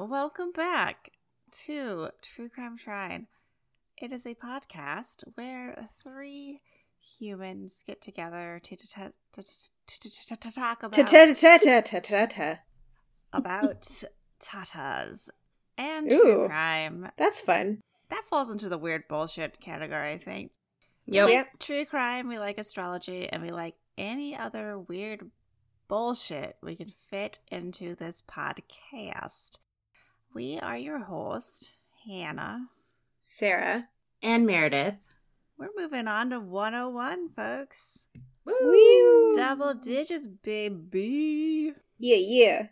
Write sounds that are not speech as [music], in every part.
Welcome back to True Crime Shrine. It is a podcast where three humans get together to talk about about tatas and Ooh. true crime. That's fun. That falls into the weird bullshit category, I think. Yep. We Yep. like true crime, we like astrology, and we like any other weird bullshit we can fit into this podcast. We are your host, Hannah. Sarah. And Meredith. We're moving on to 101, folks. Woo. Double digits, baby. Yeah, yeah.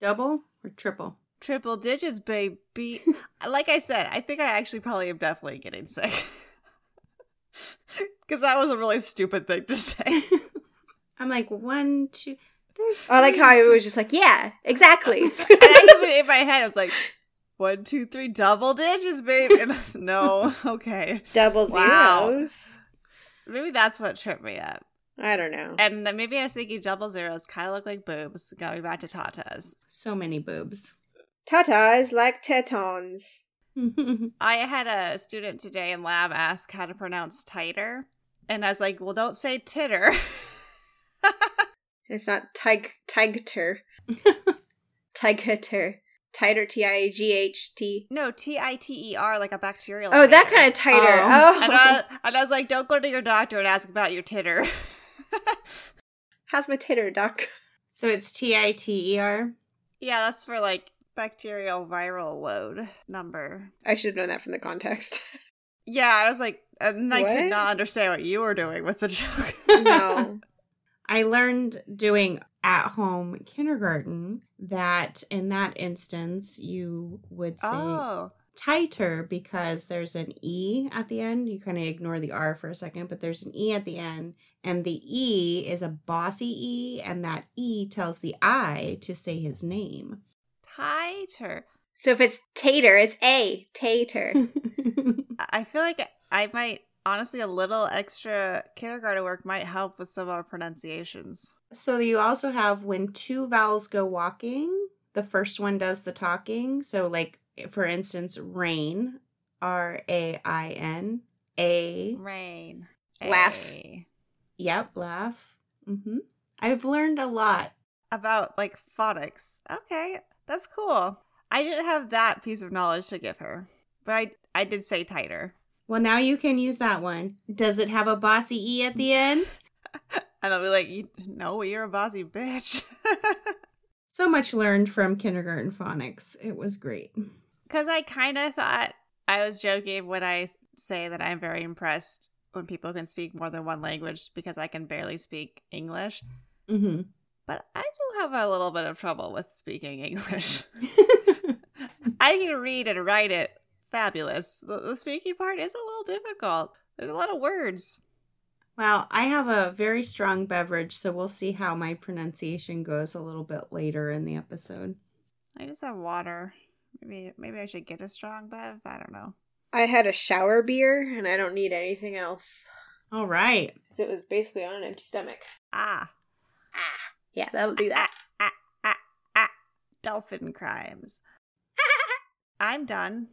Double or triple? Triple digits, baby. [laughs] like I said, I think I actually probably am definitely getting sick. [laughs] Because that was a really stupid thing to say. [laughs] I'm like, one, two. There's I like how I was just like, yeah, exactly. [laughs] and I even in my head, I was like, one, two, three, double digits, babe. And I was, no, [laughs] okay. Double Wow. zeros. Maybe that's what tripped me up. I don't know. And then maybe I was thinking double zeros kind of look like boobs. Going back to tatas. So many boobs. Tatas like tetons. [laughs] I had a student today in lab ask how to pronounce tighter. And I was like, well, don't say titter. It's not tig tigter. Tigter. [laughs] Tighter T I G H T. no, T I T E R, like a bacterial. Oh, that kind of tighter. Oh. Oh. And I, and I was like, don't go to your doctor and ask about your titter. [laughs] How's my titter, doc? so it's T I T E R. yeah, that's for like bacterial viral load number. I should have known that from the context. [laughs] Yeah, I was like, and I could not understand what you were doing with the joke. no. I learned doing at home kindergarten that in that instance you would say oh, tighter because there's an E at the end. You kind of ignore the R for a second, but there's an E at the end. And the E is a bossy E, and that E tells the I to say his name. tighter. So if it's tater, it's A. Tater. [laughs] I- I feel like I might honestly a little extra kindergarten work might help with some of our pronunciations. so you also have when two vowels go walking, the first one does the talking. So, like, for instance, rain, R A I N, A. Rain. Laugh. A. Yep, laugh. Mm-hmm. I've learned a lot. About like phonics. Okay, that's cool. I didn't have that piece of knowledge to give her, but I I did say tighter. Well, now you can use that one. Does it have a bossy E at the end? [laughs] And I'll be like, no, you're a bossy bitch. [laughs] So much learned from kindergarten phonics. It was great. Because I kind of thought I was joking when I say that I'm very impressed when people can speak more than one language because I can barely speak English. hmm But I do have a little bit of trouble with speaking [laughs] English. I can read and write it fabulous. The, the speaking part is a little difficult. There's a lot of words. well, I have a very strong beverage, so we'll see how my pronunciation goes a little bit later in the episode. I just have water. Maybe maybe I should get a strong bev. I don't know. I had a shower beer and I don't need anything else. All right. Because it was basically on an empty stomach. Ah, Ah. Yeah, that'll do that. ah, ah, ah. Dolphin crimes. [laughs] I'm done.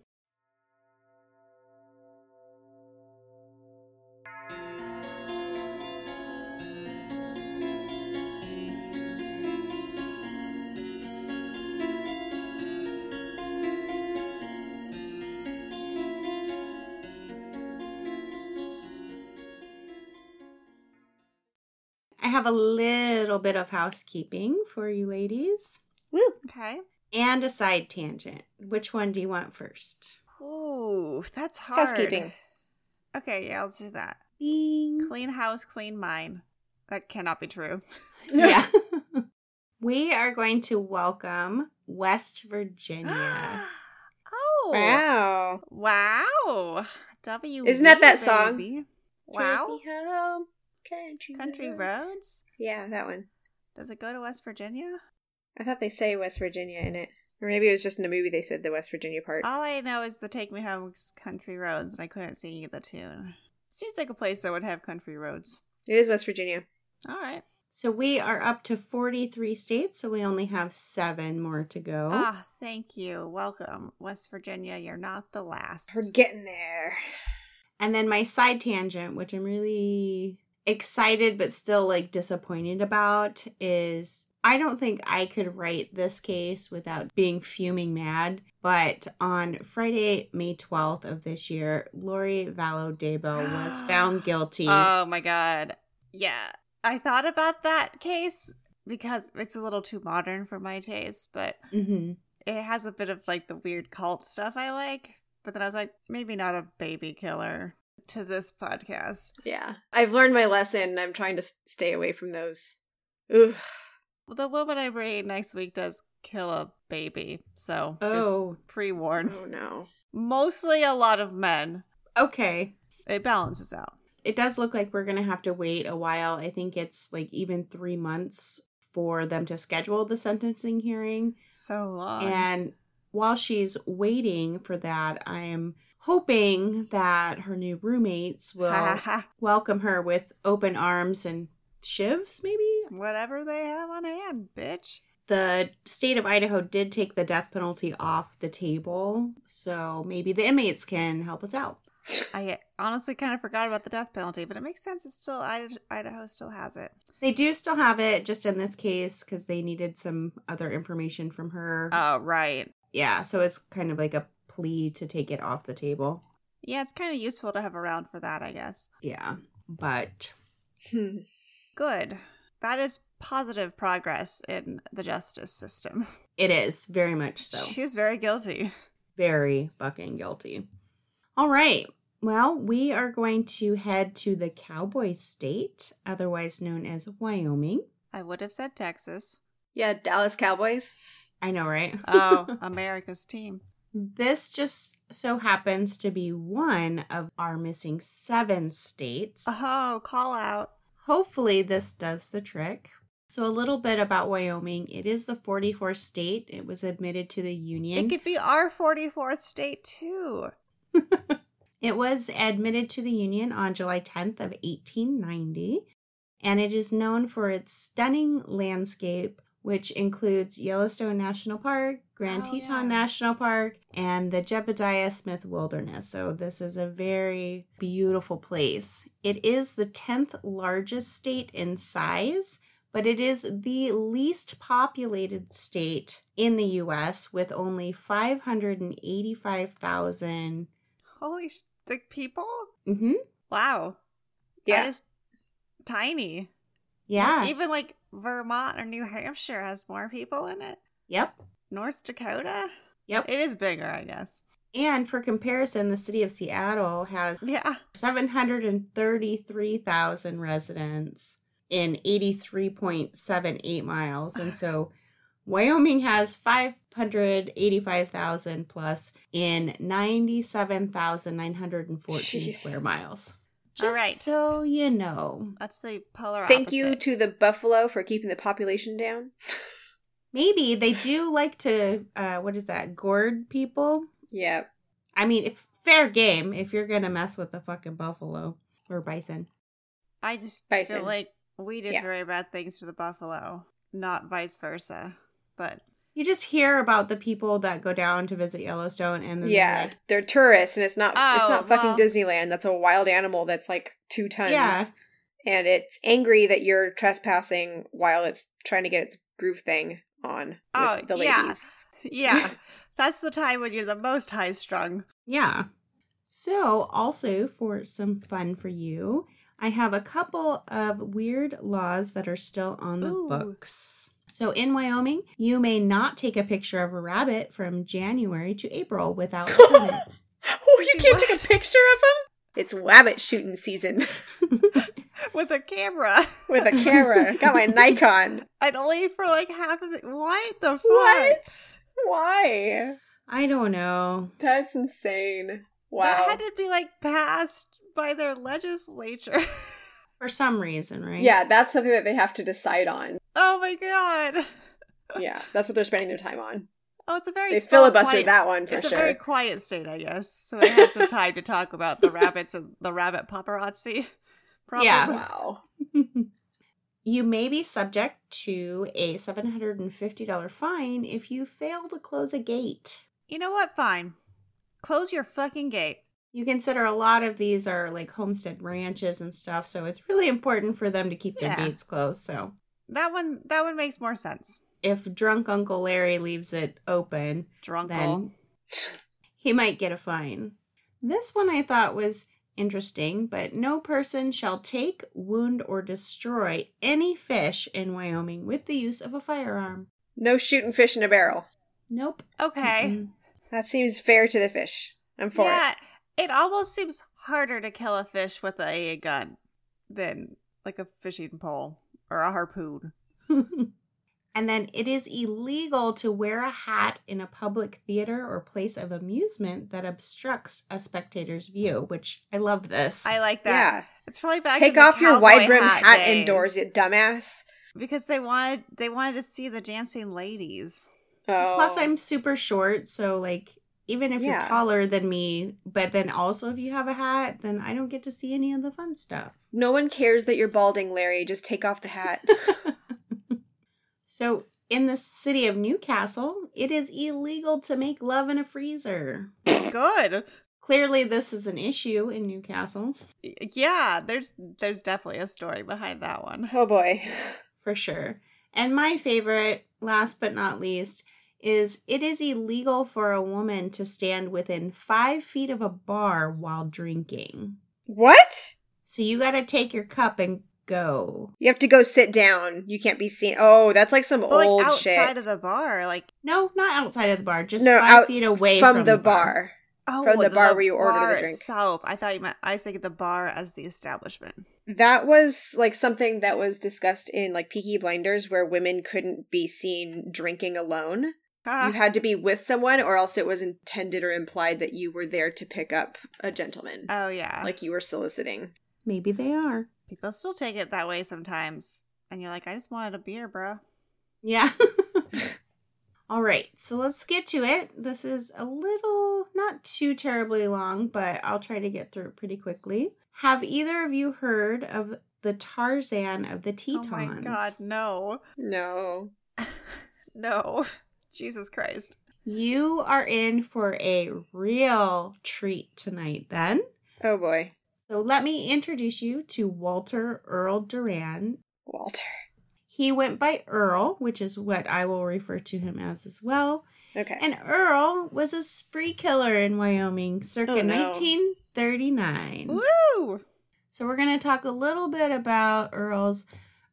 I have a little bit of housekeeping for you ladies Woo. Okay. and a side tangent. Which one do you want first? Ooh, that's hard. Housekeeping. Okay, yeah, I'll do that. Bing. Clean house, clean mind. That cannot be true. [laughs] Yeah. [laughs] we are going to welcome West Virginia. [gasps] oh. Wow. Wow. W. Isn't that that song? baby. Wow. Take me home, country, Country roads. roads? Yeah, that one. Does it go to West Virginia? I thought they say West Virginia in it. Or maybe it was just in the movie they said the West Virginia part. All I know is the Take Me Home Country Roads, and I couldn't sing the tune. Seems like a place that would have country roads. It is West Virginia. All right. So we are up to 43 states, so we only have seven more to go. Ah, thank you. Welcome, West Virginia. You're not the last. We're getting there. And then my side tangent, which I'm really excited but still like disappointed about, is I don't think I could write this case without being fuming mad. But on Friday, May 12th of this year, Lori Vallow Debo was [gasps] found guilty. Oh my god. Yeah. I thought about that case because it's a little too modern for my taste, but hmm it has a bit of like the weird cult stuff I like. But then I was like, maybe not a baby killer to this podcast. Yeah. I've learned my lesson. I'm trying to stay away from those. Ugh. The woman I read next week does kill a baby, so Oh, pre warn. Oh no. Mostly a lot of men. okay. It balances out. It does look like we're going to have to wait a while. I think it's like even three months for them to schedule the sentencing hearing. So long. And while she's waiting for that, I am hoping that her new roommates [laughs] will welcome her with open arms and shivs, maybe? Whatever they have on hand, bitch. The state of Idaho did take the death penalty off the table, so maybe the inmates can help us out. I honestly kind of forgot about the death penalty, but it makes sense. It's still Id- Idaho still has it. They do still have it, just in this case, because they needed some other information from her. Oh right. yeah, so it's kind of like a plea to take it off the table. Yeah, it's kind of useful to have around for that, I guess. Yeah, but. [laughs] Good. That is positive progress in the justice system. it is very much so. [laughs] She was very guilty. very fucking guilty. All right. Well, we are going to head to the Cowboy State, otherwise known as Wyoming. I would have said Texas. Yeah, Dallas Cowboys. I know, right? Oh, [laughs] America's team. This just so happens to be one of our missing seven states. Oh, call out. Hopefully, this does the trick. So, a little bit about Wyoming. It is the 44th state. It was admitted to the Union. It could be our 44th state, too. [laughs] It was admitted to the Union on July 10th of 1890, and it is known for its stunning landscape, which includes Yellowstone National Park, Grand Oh, Teton yeah. National Park, and the Jebediah Smith Wilderness. So this is a very beautiful place. It is the 10th largest state in size, but it is the least populated state in the US with only 585,000 Holy sh- the people? Mhm. Wow. Yeah. That is tiny. Yeah. Even like Vermont or New Hampshire has more people in it. Yep. North Dakota? Yep. It is bigger, I guess. And for comparison, the city of Seattle has Yeah. 733,000 residents in 83.78 miles. And so Wyoming has 585,000 plus in 97,914 Jeez. square miles. All Just right. so you know. That's the polar Thank you to the buffalo for keeping the population down. [laughs] Maybe they do like to, uh, what is that, gourd people? Yeah. I mean, if fair game if you're gonna mess with the fucking buffalo or bison. I just Bison. feel like we did Yeah. very bad things to the buffalo, not vice versa. But You just hear about the people that go down to visit Yellowstone and then they're Yeah. like, They're tourists and it's not it's Oh, not fucking well. Disneyland. That's a wild animal that's like two tons. Yeah. And it's angry that you're trespassing while it's trying to get its groove thing on with Oh, the yeah. ladies. [laughs] yeah, [laughs] that's the time when you're the most high strung. yeah. So, also for some fun for you, I have a couple of weird laws that are still on the Ooh. books. So, in Wyoming, you may not take a picture of a rabbit from January to April without a permit. [laughs] Oh, you can't take a picture of them? It's rabbit shooting season [laughs] with a camera. with a camera. Got my Nikon. [laughs] And only for like half of it. What the fuck? What? Why? I don't know. That's insane. Wow. That had to be like passed by their legislature. For some reason, right? Yeah, that's something that they have to decide on. oh my god. [laughs] Yeah, that's what they're spending their time on. Oh, it's a very They filibustered quiet- that one for it's sure. a very quiet state, I guess. So they had some time to talk about the [laughs] rabbits and the rabbit paparazzi. [laughs] Probably. Yeah. Wow. You may be subject to a $750 fine if you fail to close a gate. You know what? Fine. Close your fucking gate. You consider a lot of these are like homestead ranches and stuff, so it's really important for them to keep their Yeah. gates closed. So That one that one makes more sense. if drunk Uncle Larry leaves it open, drunk then he might get a fine. This one I thought was interesting, but no person shall take, wound, or destroy any fish in Wyoming with the use of a firearm. No shooting fish in a barrel. Nope. Okay. Mm-mm. That seems fair to the fish. I'm for yeah, it. Almost seems harder to kill a fish with a gun than like a fishing pole or a harpoon. [laughs] and then it is illegal to wear a hat in a public theater or place of amusement that obstructs a spectator's view, which I love this. I like that. Yeah. It's probably back. Take in the off your wide brim hat, days. indoors, you dumbass. because they wanted they wanted to see the dancing ladies. Oh. Plus, I'm super short, so like even if Yeah. you're taller than me, but then also if you have a hat, then I don't get to see any of the fun stuff. No one cares that you're balding, Larry. Just take off the hat. [laughs] [laughs] so in the city of Newcastle, it is illegal to make love in a freezer. Good. Clearly, this is an issue in Newcastle Yeah, there's there's definitely a story behind that one. oh boy. [laughs] for sure. And my favorite, last but not least, is it is illegal for a woman to stand within five feet of a bar while drinking. What? So you got to take your cup and go. You have to go sit down. You can't be seen. Oh, that's like some But, like old outside shit. of the bar, like No, not outside of the bar, just No, five out feet away from, from, the bar. oh, From the bar where you order the drink. Itself. I thought you meant I was thinking the bar as the establishment. That was like something that was discussed in like Peaky Blinders where women couldn't be seen drinking alone. Ah, You had to be with someone or else it was intended or implied that you were there to pick up a gentleman. oh yeah, like you were soliciting. Maybe they are. people still take it that way sometimes, and you're like, I just wanted a beer, bro. Yeah. [laughs] [laughs] All right, so let's get to it. This is a little, not too terribly long, but I'll try to get through it pretty quickly. Have either of you heard of the Tarzan of the Tetons? Oh my god, no, No. [laughs] no, Jesus Christ. You are in for a real treat tonight, then. Oh boy. So let me introduce you to Walter Earl Durand. Walter. He went by Earl, which is what I will refer to him as as well. Okay. And Earl was a spree killer in Wyoming circa Oh, no. 1939. Woo! So we're going to talk a little bit about Earl's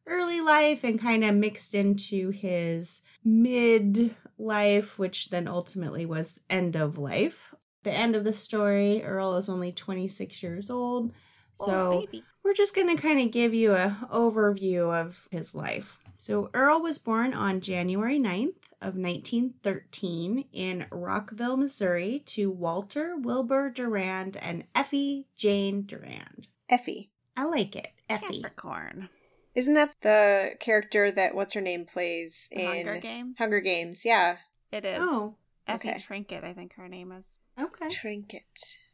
early life and kind of mixed into his mid life, which then ultimately was end of life. The end of the story, Earl is only 26 years old. Oh, so oh, we're just going to kind of give you a overview of his life. So Earl was born on January 9th of 1913 in Rockville, Missouri to Walter Wilbur Durand and Effie Jane Durand. Effie. I like it. Effie. Capricorn. Isn't that the character that what's her name plays in Hunger Games. Hunger Games? Yeah. It is. Oh, Effie okay. Trinket, I think her name is. okay. Trinket.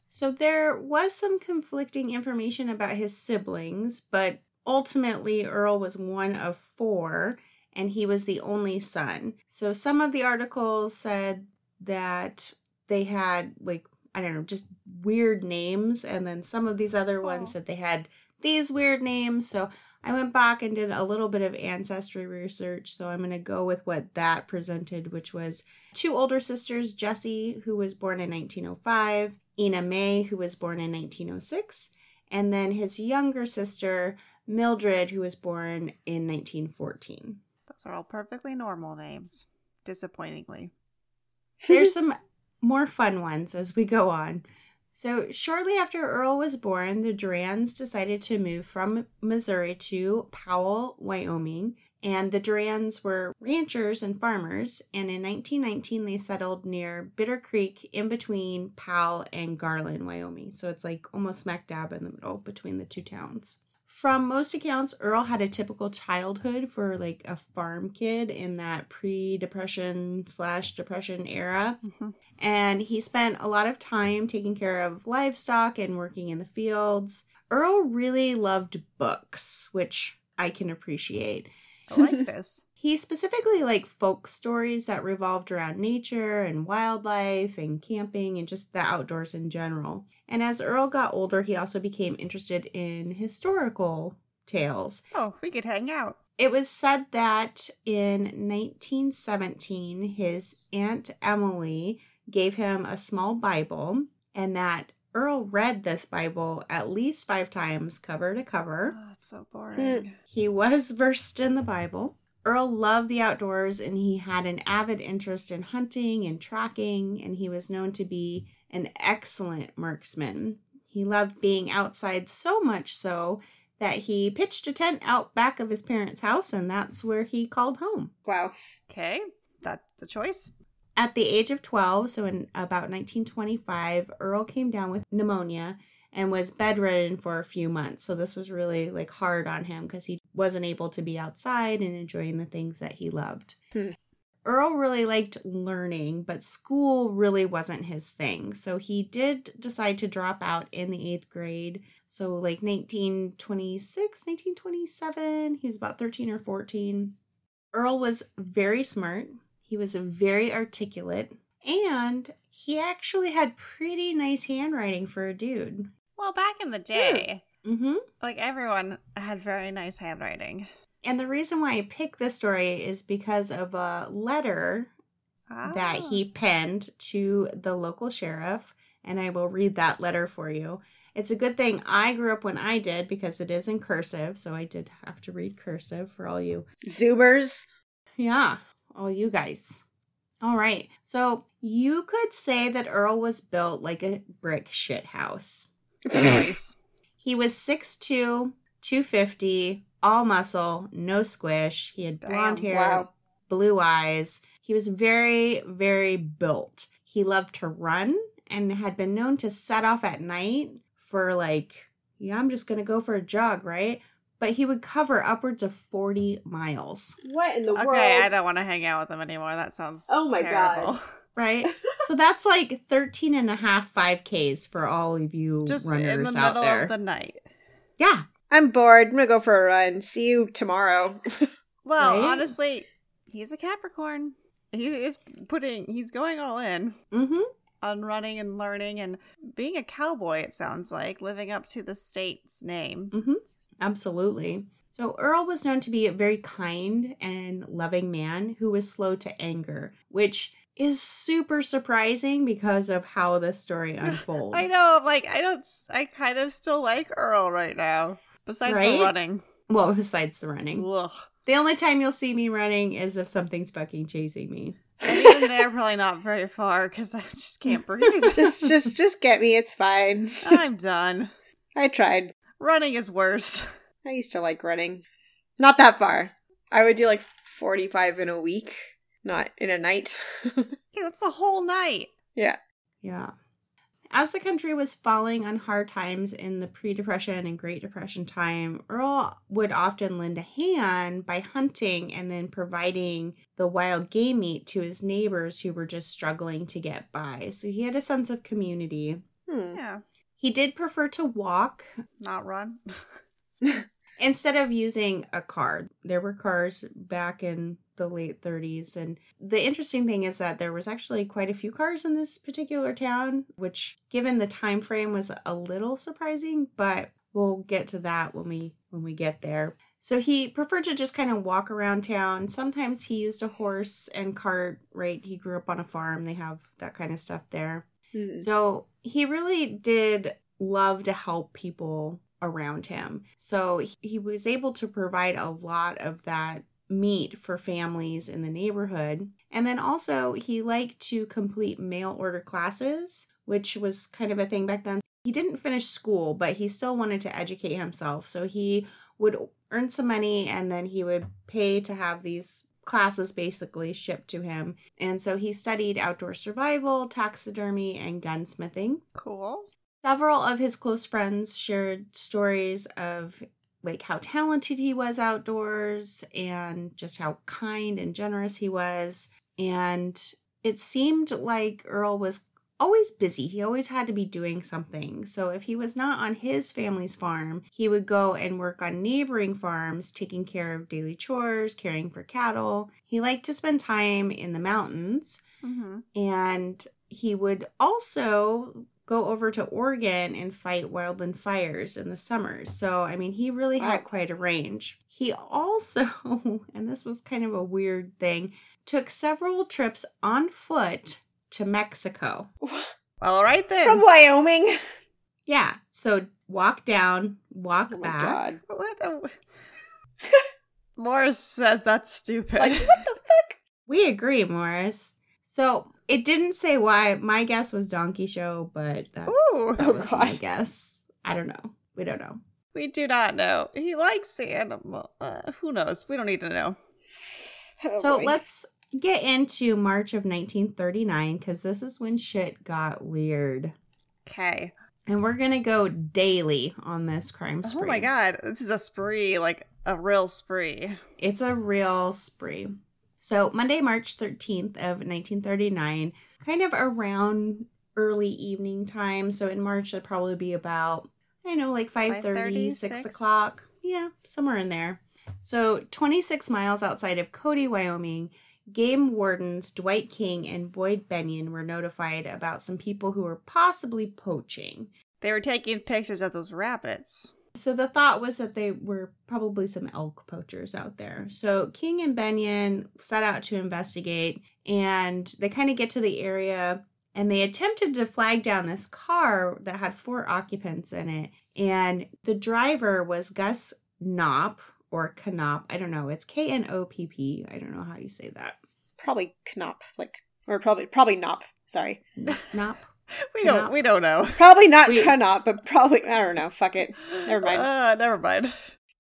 So there was some conflicting information about his siblings, but ultimately Earl was one of four and he was the only son. So some of the articles said that they had like I don't know, just weird names and then some of these other ones Oh. said they had these weird names. So I went back and did a little bit of ancestry research, so I'm going to go with what that presented, which was two older sisters, Jessie, who was born in 1905, Ina May, who was born in 1906, and then his younger sister, Mildred, who was born in 1914. Those are all perfectly normal names. Disappointingly. There's [laughs] some more fun ones as we go on. So, shortly after Earl was born, the Durands decided to move from Missouri to Powell, Wyoming. And the Durands were ranchers and farmers. And in 1919, they settled near Bitter Creek in between Powell and Garland, Wyoming. So, it's like almost smack dab in the middle between the two towns. From most accounts, Earl had a typical childhood for like a farm kid in that pre-depression slash depression era, Mhm. and he spent a lot of time taking care of livestock and working in the fields. Earl really loved books, which I can appreciate. I like this. He specifically liked folk stories that revolved around nature and wildlife and camping and just the outdoors in general. And as Earl got older, he also became interested in historical tales. Oh, we could hang out. It was said that in 1917, his Aunt Emily gave him a small Bible, and that Earl read this Bible at least five times, cover to cover. Oh, that's so boring. He was versed in the Bible. Earl loved the outdoors and he had an avid interest in hunting and tracking, and he was known to be an excellent marksman. He loved being outside so much so that he pitched a tent out back of his parents' house, and that's where he called home. Wow. Okay, that's a choice. At the age of 12, so in about 1925, Earl came down with pneumonia and was bedridden for a few months. So this was really like hard on him because he wasn't able to be outside and enjoying the things that he loved. Hmm. Earl really liked learning, but school really wasn't his thing. So he did decide to drop out in the eighth grade. So, like 1926, 1927, he was about 13 or 14. Earl was very smart, he was very articulate, and he actually had pretty nice handwriting for a dude. Well, back in the day, Mm-hmm. like everyone had very nice handwriting. And the reason why I picked this story is because of a letter that Ah. he penned to the local sheriff, and I will read that letter for you. It's a good thing I grew up when I did because it is in cursive, so I did have to read cursive for all you. Zoomers. Yeah, all you guys. All right, so you could say that Earl was built like a brick shit house. Nice. He was 6'2, 250, all muscle, no squish. He had blonde Damn, hair, wow. blue eyes. He was very, very built. He loved to run and had been known to set off at night for like, yeah, I'm just going to go for a jog, right? But he would cover upwards of 40 miles, What in the okay, world? I don't want to hang out with him anymore. That sounds Oh my terrible. God. [laughs] right? [laughs] so that's like 13 and a half 5Ks for all of you Just in the out middle there. of the night. yeah. I'm bored. I'm gonna go for a run. See you tomorrow. [laughs] Well, Right? honestly, he's a Capricorn. He is putting. He's going all in Mm-hmm. on running and learning and being a cowboy. It sounds like living up to the state's name. Mm-hmm. Absolutely. So Earl was known to be a very kind and loving man who was slow to anger, which is super surprising because of how the story [laughs] unfolds. I know. I'm like, I don't. I kind of still like Earl right now. Besides Right? the running. Well, besides the running. Ugh. The only time you'll see me running is if something's fucking chasing me. And even there, probably not very far because I just can't [laughs] breathe. just, just, [laughs] just get me. It's fine. I'm done. I tried. Running is worse. I used to like running. Not that far. I would do like 45 in a week, not in a night. [laughs] It's a whole night. yeah. Yeah. As the country was falling on hard times in the pre Depression and Great Depression time, Earl would often lend a hand by hunting and then providing the wild game meat to his neighbors who were just struggling to get by. So he had a sense of community. Hmm. Yeah. He did prefer to walk Not run. [laughs] instead of using a car. There were cars back in the late 30s and the interesting thing is that there was actually quite a few cars in this particular town which given the time frame was a little surprising but we'll get to that when we when we get there. So he preferred to just kind of walk around town. Sometimes he used a horse and cart right? He grew up on a farm. They have that kind of stuff there. Hmm. so he really did love to help people around him. So he was able to provide a lot of that meat for families in the neighborhood. And then also, he liked to complete mail order classes, which was kind of a thing back then. He didn't finish school, but he still wanted to educate himself. So he would earn some money and then he would pay to have these classes basically shipped to him. And so he studied outdoor survival, taxidermy, and gunsmithing. Cool. Several of his close friends shared stories of like how talented he was outdoors and just how kind and generous he was. And it seemed like Earl was always busy. He always had to be doing something. So if he was not on his family's farm, he would go and work on neighboring farms, taking care of daily chores, caring for cattle. He liked to spend time in the mountains hmm and he would also go over to Oregon and fight wildland fires in the summers. So, I mean, he really had quite a range. He also, [laughs] and this was kind of a weird thing, took several trips on foot to Mexico. [laughs] All right then. From Wyoming. Yeah, so walk down, walk Oh my back. god. what? A... [laughs] Morris says that's stupid. Like, what the fuck? We agree, Morris. So it didn't say why. My guess was Donkey Show, but that's, Ooh. that Oh, was my guess. I don't know. We don't know. we do not know. He likes animal. Uh, who knows? We don't need to know. Oh, [laughs] so boy. let's get into March of 1939 because this is when shit got weird. Okay. And we're going to go daily on this crime spree. Oh my god, this is a spree, like a real spree. It's a real spree. So, Monday, March 13th of 1939, kind of around early evening time. So, in March, it'd probably be about, I don't know, like 5.30, 5:30, 6 6? o'clock. Yeah, somewhere in there. So, 26 miles outside of Cody, Wyoming, game wardens Dwight King and Boyd Benyon were notified about some people who were possibly poaching. They were taking pictures of those rabbits. So the thought was that they were probably some elk poachers out there. So King and Benyon set out to investigate and they kind of get to the area and they attempted to flag down this car that had four occupants in it. And the driver was Gus Knopp or Knopp. I don't know. It's K N O P P. I don't know how you say that. probably Knop, like or probably probably Knop. Sorry, Knopp. [laughs] We Cannot- don't. We don't know. probably not We- Knop, but probably I don't know. Fuck it. Never mind. Uh, never mind.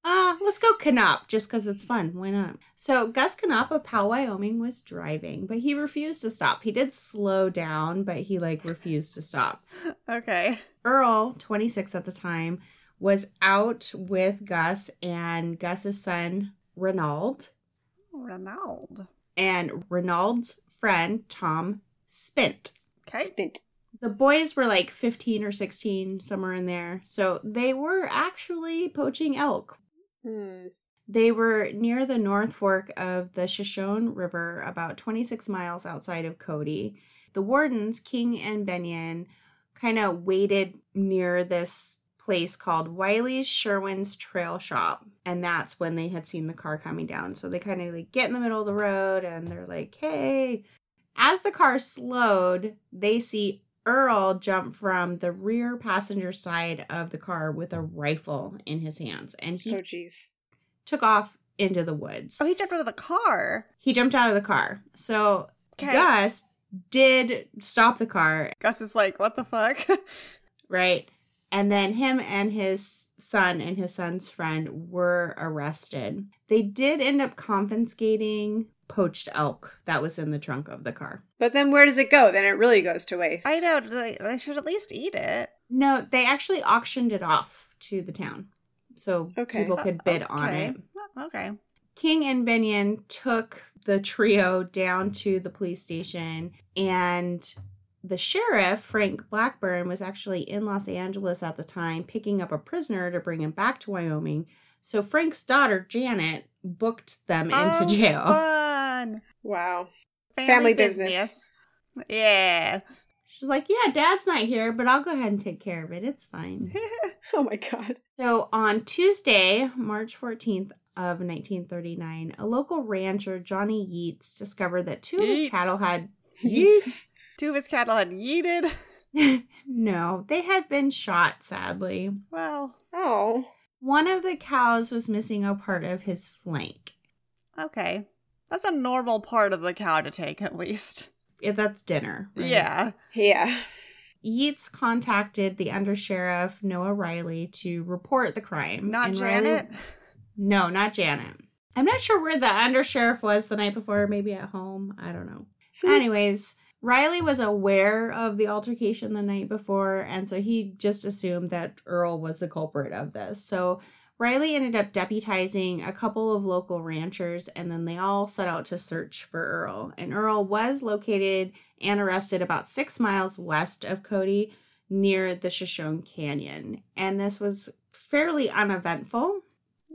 Ah, let's go Knopp just because it's fun. Why not? So Gus Knopp of Powell, Wyoming was driving, but he refused to stop. He did slow down, but he like refused to stop. Okay. Earl, 26 at the time, was out with Gus and Gus's son, Renaud, Ronald. and Renaud's friend, Tom Spint. Okay. Spint. The boys were like 15 or 16, somewhere in there. So they were actually poaching elk. Hmm. They were near the North Fork of the Shoshone River, about 26 miles outside of Cody. The wardens, King and Benyon, kind of waited near this place called Wiley's Sherwin's Trail Shop. And that's when they had seen the car coming down. So they kind of like get in the middle of the road and they're like, hey. As the car slowed, they see Earl jump from the rear passenger side of the car with a rifle in his hands. And he Oh jeez. took off into the woods. Oh, he jumped out of the car. He jumped out of the car. So Okay. Gus did stop the car, Gus is like, what the fuck? [laughs] right? And then him and his son and his son's friend were arrested. They did end up confiscating poached elk that was in the trunk of the car. But then where does it go? Then it really goes to waste. I know. They, they should at least eat it. No, they actually auctioned it off to the town. So Okay. people could bid oh, on Okay. it. Oh, okay. King and Binion took the trio down to the police station, and the sheriff, Frank Blackburn, was actually in Los Angeles at the time picking up a prisoner to bring him back to Wyoming. So Frank's daughter, Janet, booked them into Oh, jail. Fun. Wow. Family business. Yeah. She's like, Yeah, dad's not here, but I'll go ahead and take care of it. It's fine. [laughs] Oh my god. So on Tuesday, March 14th of 1939, a local rancher, Johnny Yeats, discovered that two of his Yeats. cattle had Yeats. [laughs] Two of his cattle had yeeted. no, they had been shot, sadly. Well, Oh. One of the cows was missing a part of his flank. okay. That's a normal part of the cow to take, at least. If that's dinner. right? Yeah. Yeah. Yeats contacted the undersheriff, Noah Riley, to report the crime. Not and Riley- Janet. no, not Janet. I'm not sure where the undersheriff was the night before, maybe at home. I don't know. Hmm. Anyways, Riley was aware of the altercation the night before, and so he just assumed that Earl was the culprit of this. So Riley ended up deputizing a couple of local ranchers and then they all set out to search for Earl. And Earl was located and arrested about six miles west of Cody near the Shoshone Canyon. And this was fairly uneventful,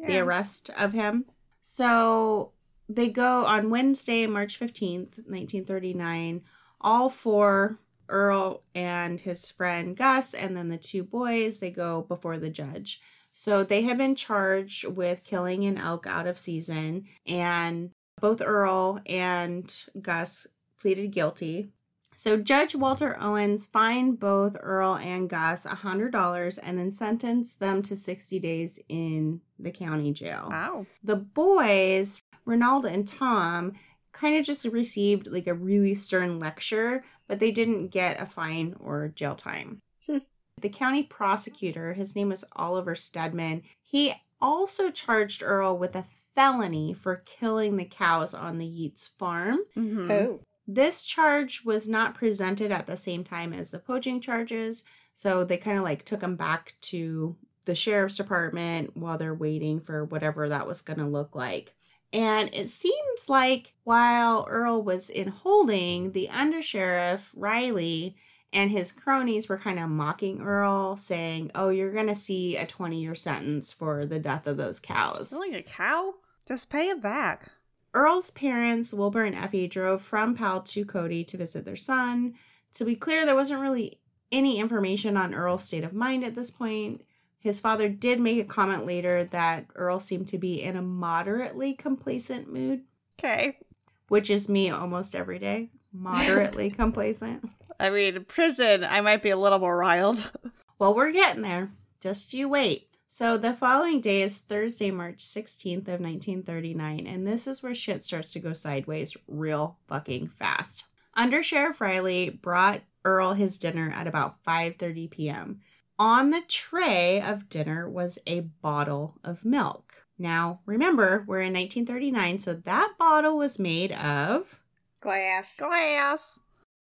the arrest of him. So they go on Wednesday, March 15th, 1939. All four, Earl and his friend Gus, and then the two boys, they go before the judge. So they have been charged with killing an elk out of season, and both Earl and Gus pleaded guilty. So Judge Walter Owens fined both Earl and Gus $100 and then sentenced them to 60 days in the county jail. Wow. The boys, Ronaldo and Tom, kind of just received like a really stern lecture, but they didn't get a fine or jail time. The county prosecutor, his name was Oliver Stedman, he also charged Earl with a felony for killing the cows on the Yeats farm. Mm-hmm. Oh. This charge was not presented at the same time as the poaching charges, so they kind of like took him back to the sheriff's department while they're waiting for whatever that was going to look like. And it seems like while Earl was in holding, the undersheriff, Riley, and his cronies were kind of mocking Earl, saying, Oh, you're going to see a 20 year sentence for the death of those cows. Stealing a cow? Just pay it back. Earl's parents, Wilbur and Effie, drove from Powell to Cody to visit their son. To be clear, there wasn't really any information on Earl's state of mind at this point. His father did make a comment later that Earl seemed to be in a moderately complacent mood, Okay. which is me almost every day. [laughs] Moderately complacent. I mean, prison, I might be a little more riled. [laughs] Well, we're getting there. Just you wait. So the following day is Thursday, March 16th of 1939, and this is where shit starts to go sideways real fucking fast. Under Sheriff Riley brought Earl his dinner at about 5:30 p.m. On the tray of dinner was a bottle of milk. Now, remember, we're in 1939, so that bottle was made of Glass. Glass.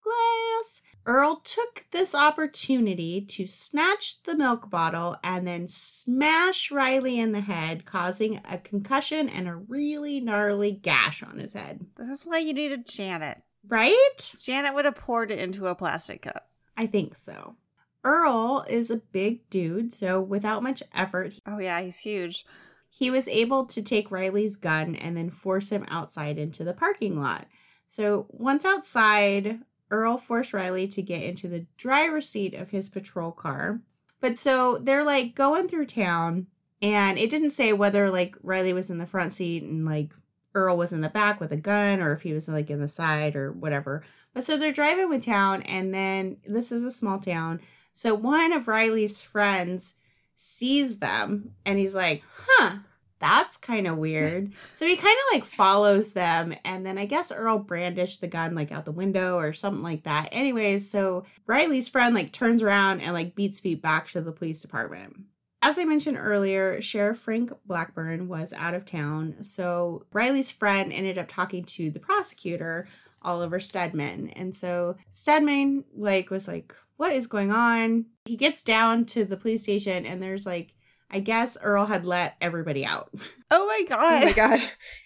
Glass. Earl took this opportunity to snatch the milk bottle and then smash Riley in the head, causing a concussion and a really gnarly gash on his head. This is why you needed Janet. Right? Janet would have poured it into a plastic cup. I think so. Earl is a big dude, so without much effort, Oh, yeah, he's huge. he was able to take Riley's gun and then force him outside into the parking lot. So once outside, Earl forced Riley to get into the driver's seat of his patrol car. But so they're like going through town, and it didn't say whether like Riley was in the front seat and like Earl was in the back with a gun or if he was like in the side or whatever. But so they're driving with town, and then this is a small town. So one of Riley's friends sees them and he's like, huh, that's kind of weird. so he kind of like follows them. And then I guess Earl brandished the gun like out the window or something like that. Anyways, so Riley's friend like turns around and like beats feet back to the police department. As I mentioned earlier, Sheriff Frank Blackburn was out of town. So Riley's friend ended up talking to the prosecutor, Oliver Stedman. And so Stedman like was like, what is going on? He gets down to the police station and there's like I guess Earl had let everybody out. [laughs] Oh my god. Oh my god.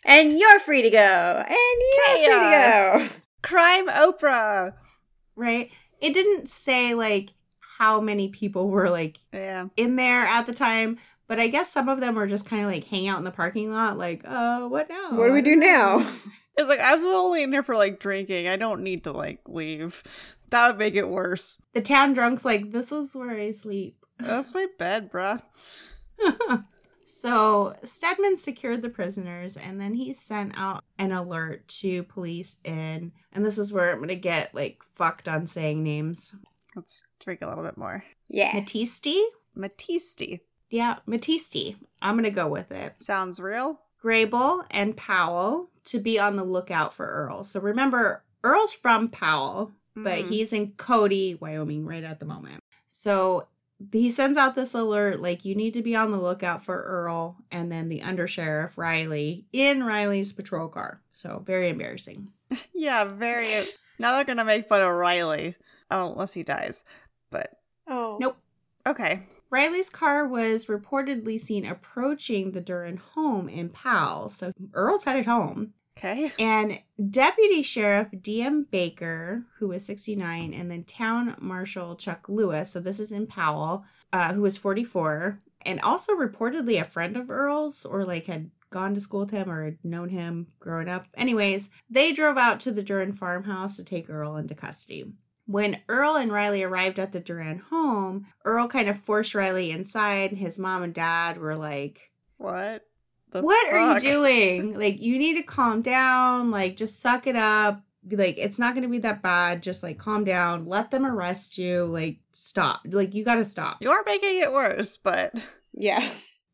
And you're free to go. And you're free to go. Crime Oprah. right? It didn't say like how many people were like Yeah. in there at the time, but I guess some of them were just kind of like hang out in the parking lot, like, uh, what now? What do we do now? [laughs] It's like, I'm only in here for like drinking. I don't need to like leave. That would make it worse. The town drunk's like, this is where I sleep. That's my bed, bruh. [laughs] so Stedman secured the prisoners and then he sent out an alert to police in, and this is where I'm gonna get like fucked on saying names. Let's drink a little bit more. Yeah. Matisti? Matiste. Yeah, Matisti. I'm gonna go with it. Sounds real. Greybull and Powell to be on the lookout for Earl. So remember, Earl's from Powell, but Mhm. he's in Cody, Wyoming, right at the moment. So he sends out this alert like, you need to be on the lookout for Earl and then the undersheriff, Riley, in Riley's patrol car. So very embarrassing. [laughs] Yeah, very. now they're gonna make fun of Riley. Oh, unless he dies. But Oh. Nope. okay. Riley's car was reportedly seen approaching the Durand home in Powell. So Earl's headed home. Okay. And Deputy Sheriff D.M. Baker, who was 69, and then Town Marshal Chuck Lewis, so this is in Powell, uh, who was 44, and also reportedly a friend of Earl's or like had gone to school with him or had known him growing up. Anyways, they drove out to the Durand farmhouse to take Earl into custody. When Earl and Riley arrived at the Durand home, Earl kind of forced Riley inside. And his mom and dad were like, What? What are you doing? Like, you need to calm down. Like, just suck it up. Like, it's not going to be that bad. Just like calm down. Let them arrest you. Like, stop. Like, you got to stop. You're making it worse, but [laughs] Yeah.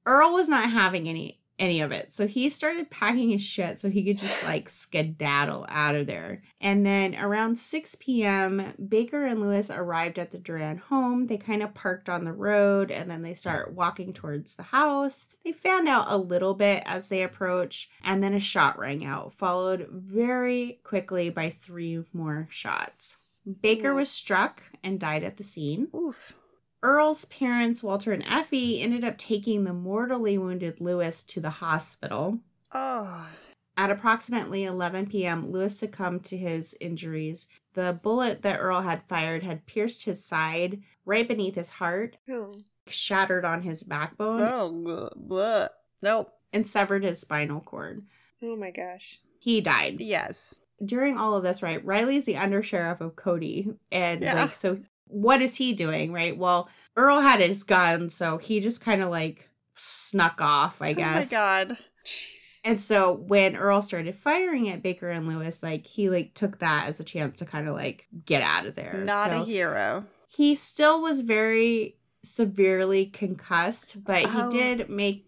Earl was not having any any of it. So he started packing his shit so he could just [sighs] like skedaddle out of there. And then around 6 p.m., Baker and Lewis arrived at the Durand home. They kind of parked on the road and then they start walking towards the house. They found out a little bit as they approach, and then a shot rang out, followed very quickly by three more shots. Baker was struck and died at the scene. oof. Earl's parents, Walter and Effie, ended up taking the mortally wounded Lewis to the hospital. Oh. At approximately 11 p.m., Lewis succumbed to his injuries. The bullet that Earl had fired had pierced his side right beneath his heart, Oh. shattered on his backbone, Oh. blah. Nope. and severed his spinal cord. oh my gosh. He died. Yes. During all of this, right, Riley's the undersheriff of Cody. And Yeah. like, so what is he doing, right? Well, Earl had his gun, so he just kind of like snuck off, I guess. Oh my god. Jeez. And so when Earl started firing at Baker and Lewis, like he like took that as a chance to kind of like get out of there. Not So a hero. He still was very severely concussed, but he Oh. did make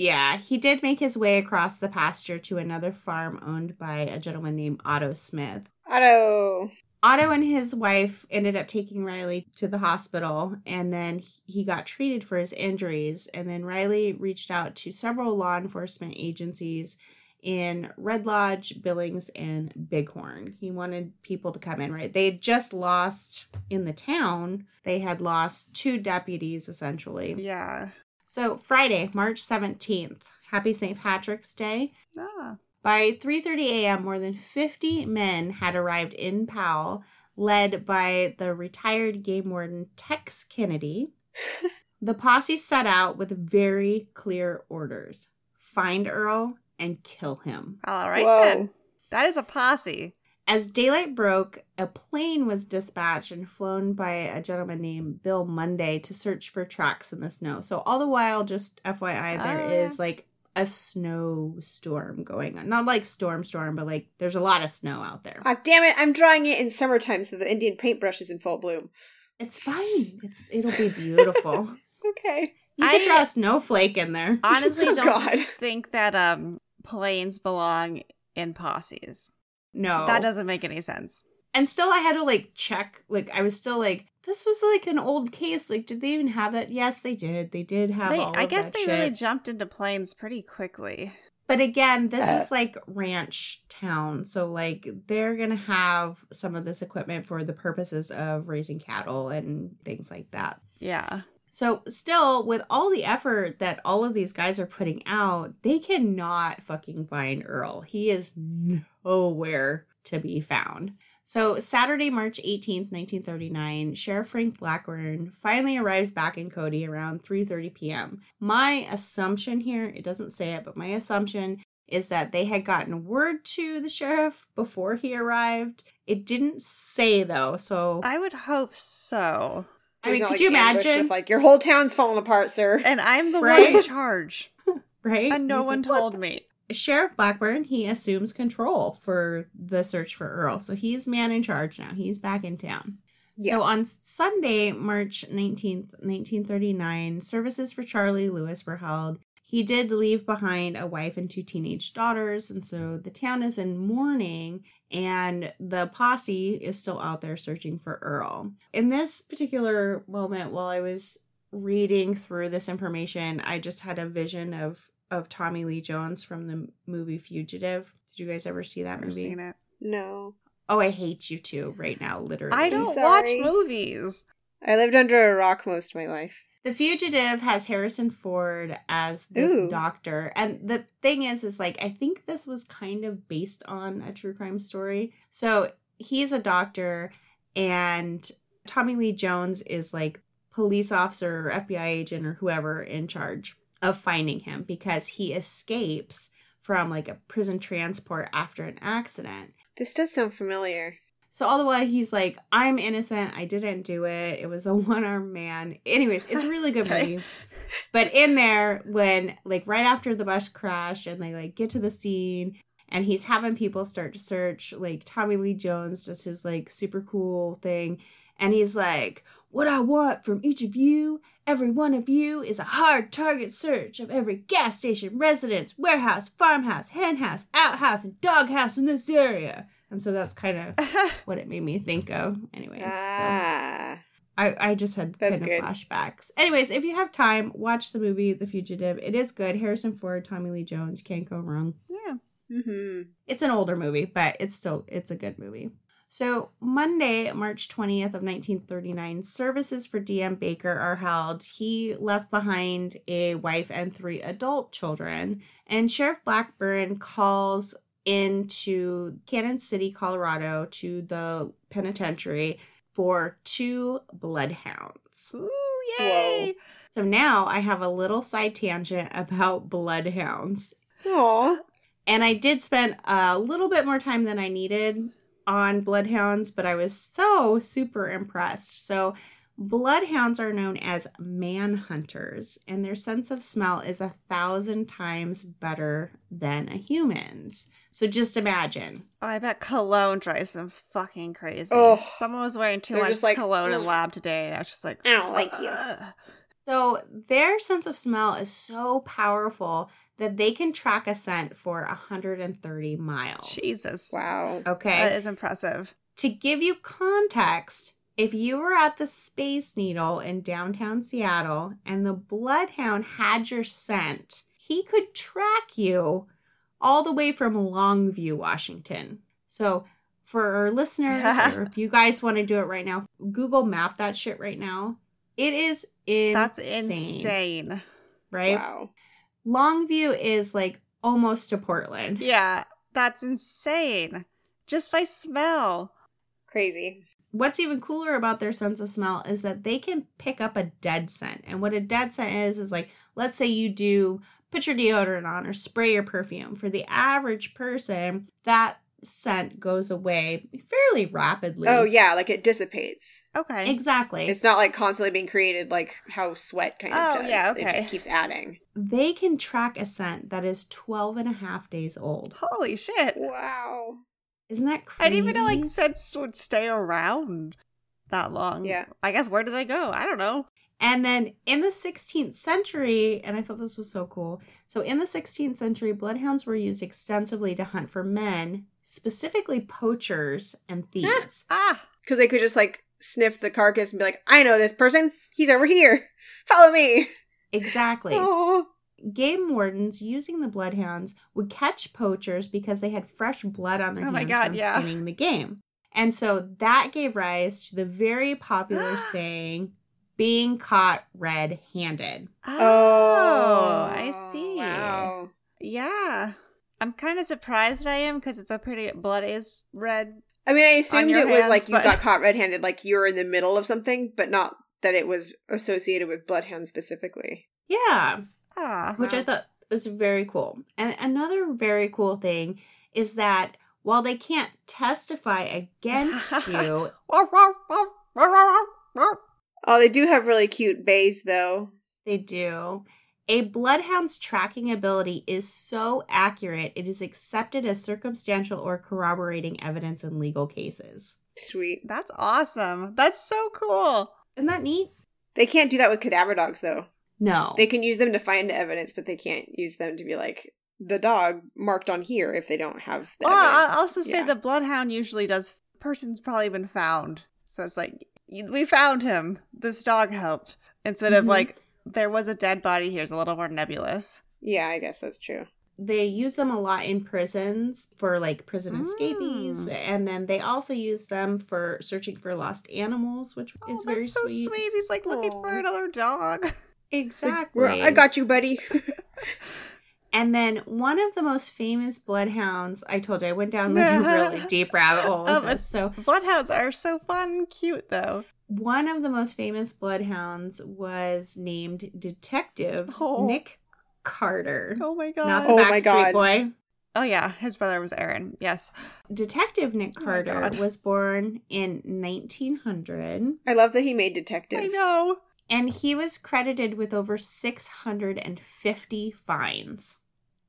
yeah, he did make his way across the pasture to another farm owned by a gentleman named Otto Smith. Otto. Otto and his wife ended up taking Riley to the hospital and then he got treated for his injuries. And then Riley reached out to several law enforcement agencies in Red Lodge, Billings, and Bighorn. He wanted people to come in, right? They had just lost in the town, they had lost two deputies essentially. Yeah. So, Friday, March 17th, happy St. Patrick's Day. Ah. By 3:30 a.m., more than 50 men had arrived in Powell, led by the retired game warden Tex Kennedy. [laughs] the posse set out with very clear orders: find Earl and kill him. All right Whoa. then. That is a posse. As daylight broke, a plane was dispatched and flown by a gentleman named Bill Monday to search for tracks in the snow. So all the while, just FYI, there Oh, is like a snowstorm going on. Not like storm storm, but like there's a lot of snow out there. Ah, damn it! I'm drawing it in summertime, so the Indian paintbrush is in full bloom. It's fine. It's it'll be beautiful. [laughs] Okay. You could I- draw a snowflake in there. [laughs] Honestly, Oh, don't God. think that um planes belong in posses. No, That doesn't make any sense. And still I had to like check. Like I was still like, this was like an old case. Like, did they even have that? Yes, they did. They did have They, all. I of guess that they shit. really jumped into planes pretty quickly. But again, this Uh. is like ranch town. So like they're going to have some of this equipment for the purposes of raising cattle and things like that. Yeah. So still with all the effort that all of these guys are putting out, they cannot fucking find Earl. He is nowhere to be found. So Saturday, March 18th, 1939, Sheriff Frank Blackburn finally arrives back in Cody around 3:30 p.m. My assumption here, it doesn't say it, but my assumption is that they had gotten word to the sheriff before he arrived. It didn't say though, so I would hope so. I mean, There's could like, you imagine? With, like your whole town's falling apart, sir. And I'm the Right? one in charge. [laughs] right? And no He's one like, "What told me. Sheriff Blackburn, he assumes control for the search for Earl. So he's man in charge now. He's back in town. So on Sunday, March 19th, 1939, services for Charlie Lewis were held. He did leave behind a wife and two teenage daughters, and so the town is in mourning, and the posse is still out there searching for Earl. In this particular moment, while I was reading through this information, I just had a vision of of Tommy Lee Jones from the movie Fugitive. Did you guys ever see that Never movie? seen it. no. Oh, I hate you too right now, literally. I don't watch movies. I lived under a rock most of my life. The Fugitive has Harrison Ford as this Ooh. doctor. And the thing is, is like, I think this was kind of based on a true crime story. So he's a doctor, and Tommy Lee Jones is like police officer or FBI agent or whoever in charge of finding him because he escapes from like a prison transport after an accident. This does sound familiar. So all the while he's like, I'm innocent. I didn't do it. It was a [laughs] one armed man. Anyways, it's a really good movie. But in there, when like right after the bus crash and they like get to the scene and he's having people start to search, like Tommy Lee Jones does his like super cool thing. And he's like, What I want from each of you, every one of you, is a hard target search of every gas station, residence, warehouse, farmhouse, henhouse, outhouse, and doghouse in this area. And so that's kind of [laughs] what it made me think of. Anyways, so Ah. I, I just had That's kind good. of flashbacks. Anyways, if you have time, watch the movie The Fugitive. It is good. Harrison Ford, Tommy Lee Jones, can't go wrong. yeah. hmm It's an older movie, but it's still it's a good movie. So Monday, March 20th of 1939, services for DM Baker are held. He left behind a wife and three adult children, and Sheriff Blackburn calls into Cañon City, Colorado to the penitentiary for two bloodhounds. Ooh, yay! So now I have a little side tangent about bloodhounds. Aw. And I did spend a little bit more time than I needed on bloodhounds, but I was so super impressed. So, bloodhounds are known as manhunters, and their sense of smell is a thousand times better than a human's. So, just imagine. Oh, I bet cologne drives them fucking crazy. Oh. Someone was wearing too They're much like, cologne in lab today, and I was just like, I don't like you. So, their sense of smell is so powerful that they can track a scent for 130 miles. Jesus. Wow. Okay. That is impressive. To give you context, if you were at the Space Needle in downtown Seattle and the Bloodhound had your scent, he could track you all the way from Longview, Washington. So, for our listeners, [laughs] or if you guys want to do it right now, Google Map that shit right now. It is insane. That's insane. right? Wow. Longview is like almost to Portland. Yeah, that's insane. Just by smell. Crazy. What's even cooler about their sense of smell is that they can pick up a dead scent. And what a dead scent is, is like, let's say you do put your deodorant on or spray your perfume. For the average person, that scent goes away fairly rapidly. Oh yeah, like it dissipates. Okay. Exactly. It's not like constantly being created like how sweat kind of Oh, does. yeah, It just keeps adding. they can track a scent that is 12 and a half days old. Holy shit. Wow. Isn't that crazy? I crazy? didn't even know like scents would stay around that long. Yeah. I guess where do they go? I don't know. And then in the 16th century, and I thought this was so cool. So in the 16th century, bloodhounds were used extensively to hunt for men, specifically poachers and thieves. Ah. Because they could just like sniff the carcass and be like, I know this person. He's over here. Follow me. exactly. [laughs] Oh. Game wardens using the bloodhounds would catch poachers because they had fresh blood on their Oh my hands God, from yeah. skinning the game. And so that gave rise to the very popular [gasps] saying, being caught red handed. Oh, I see. Wow. Yeah. I'm kind of surprised I am because it's a pretty blood is red. I mean, I assumed your it was hands, like you but- got [laughs] caught red-handed, like you were in the middle of something, but not that it was associated with bloodhound specifically. Yeah. Ah. which I thought was very cool. And another very cool thing is that while they can't testify against [laughs] you, [laughs] Oh, they do have really cute bays, though. they do. A bloodhound's tracking ability is so accurate, it is accepted as circumstantial or corroborating evidence in legal cases. Sweet. That's awesome. That's so cool. Isn't that neat? They can't do that with cadaver dogs, though. No. They can use them to find evidence, but they can't use them to be like the dog marked on here if they don't have. The Well, evidence. I'll also say Yeah. the bloodhound usually does. Person's probably been found, so it's like we found him. This dog helped instead of Mhm. like there was a dead body. Here's a little more nebulous. Yeah, I guess that's true. they use them a lot in prisons for like prison escapees, Mm. and then they also use them for searching for lost animals, which is oh, very so sweet. sweet. He's like looking for another dog. Exactly. We're- I got you, buddy. [laughs] And then one of the most famous bloodhounds, I told you I went down like a [laughs] really deep rabbit hole with [laughs] this. So Bloodhounds are so fun and cute, though. One of the most famous bloodhounds was named Detective [laughs] Oh. Nick Carter. Oh my god. Not the Oh my Backstreet God. Boy. Oh yeah, his brother was Aaron. Yes. Detective Nick Oh Carter God. was born in 1900 I love that he made detective. I know. and he was credited with over 650 fines.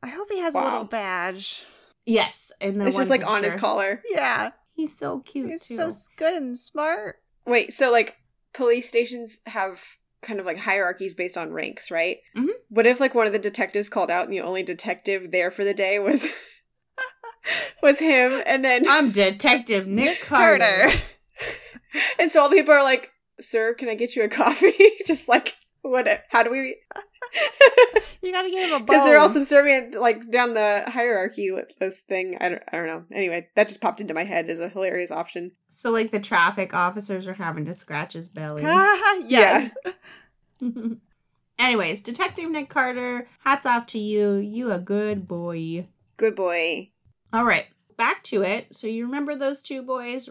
I hope he has a little badge. Yes, and the It's just like on his collar. Yeah. He's so cute He's too. so good and smart. Wait, so like police stations have kind of like hierarchies based on ranks, right? Mhm. What if like one of the detectives called out and the only detective there for the day was [laughs] was him and then I'm Detective Nick [laughs] Carter. and so all the people are like, "Sir, can I get you a coffee?" [laughs] just like what how do we You gotta give him a bone. because they're all subservient like down the hierarchy this thing I don't, I don't know anyway that just popped into my head as a hilarious option So like the traffic officers are having to scratch his belly. [laughs] yes. [laughs] Anyways, Detective Nick Carter, hats off to you. You a good boy. good boy All right, back to it. So you remember those two boys,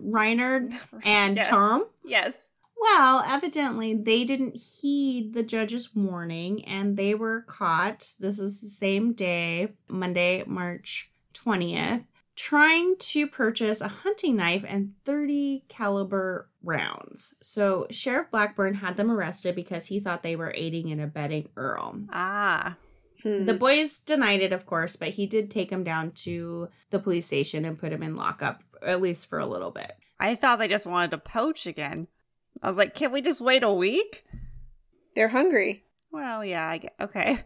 Reinard [laughs] and Yes. Tom? Yes. Well, evidently they didn't heed the judge's warning and they were caught. This is the same day, Monday, March 20th, trying to purchase a hunting knife and 30 caliber rounds. So, Sheriff Blackburn had them arrested because he thought they were aiding and abetting Earl. Ah. Hmm. The boys denied it, of course, but he did take him down to the police station and put him in lockup, at least for a little bit. I thought they just wanted to poach again. I was like, "Can't we just wait a week? they're hungry Well, yeah, I get okay.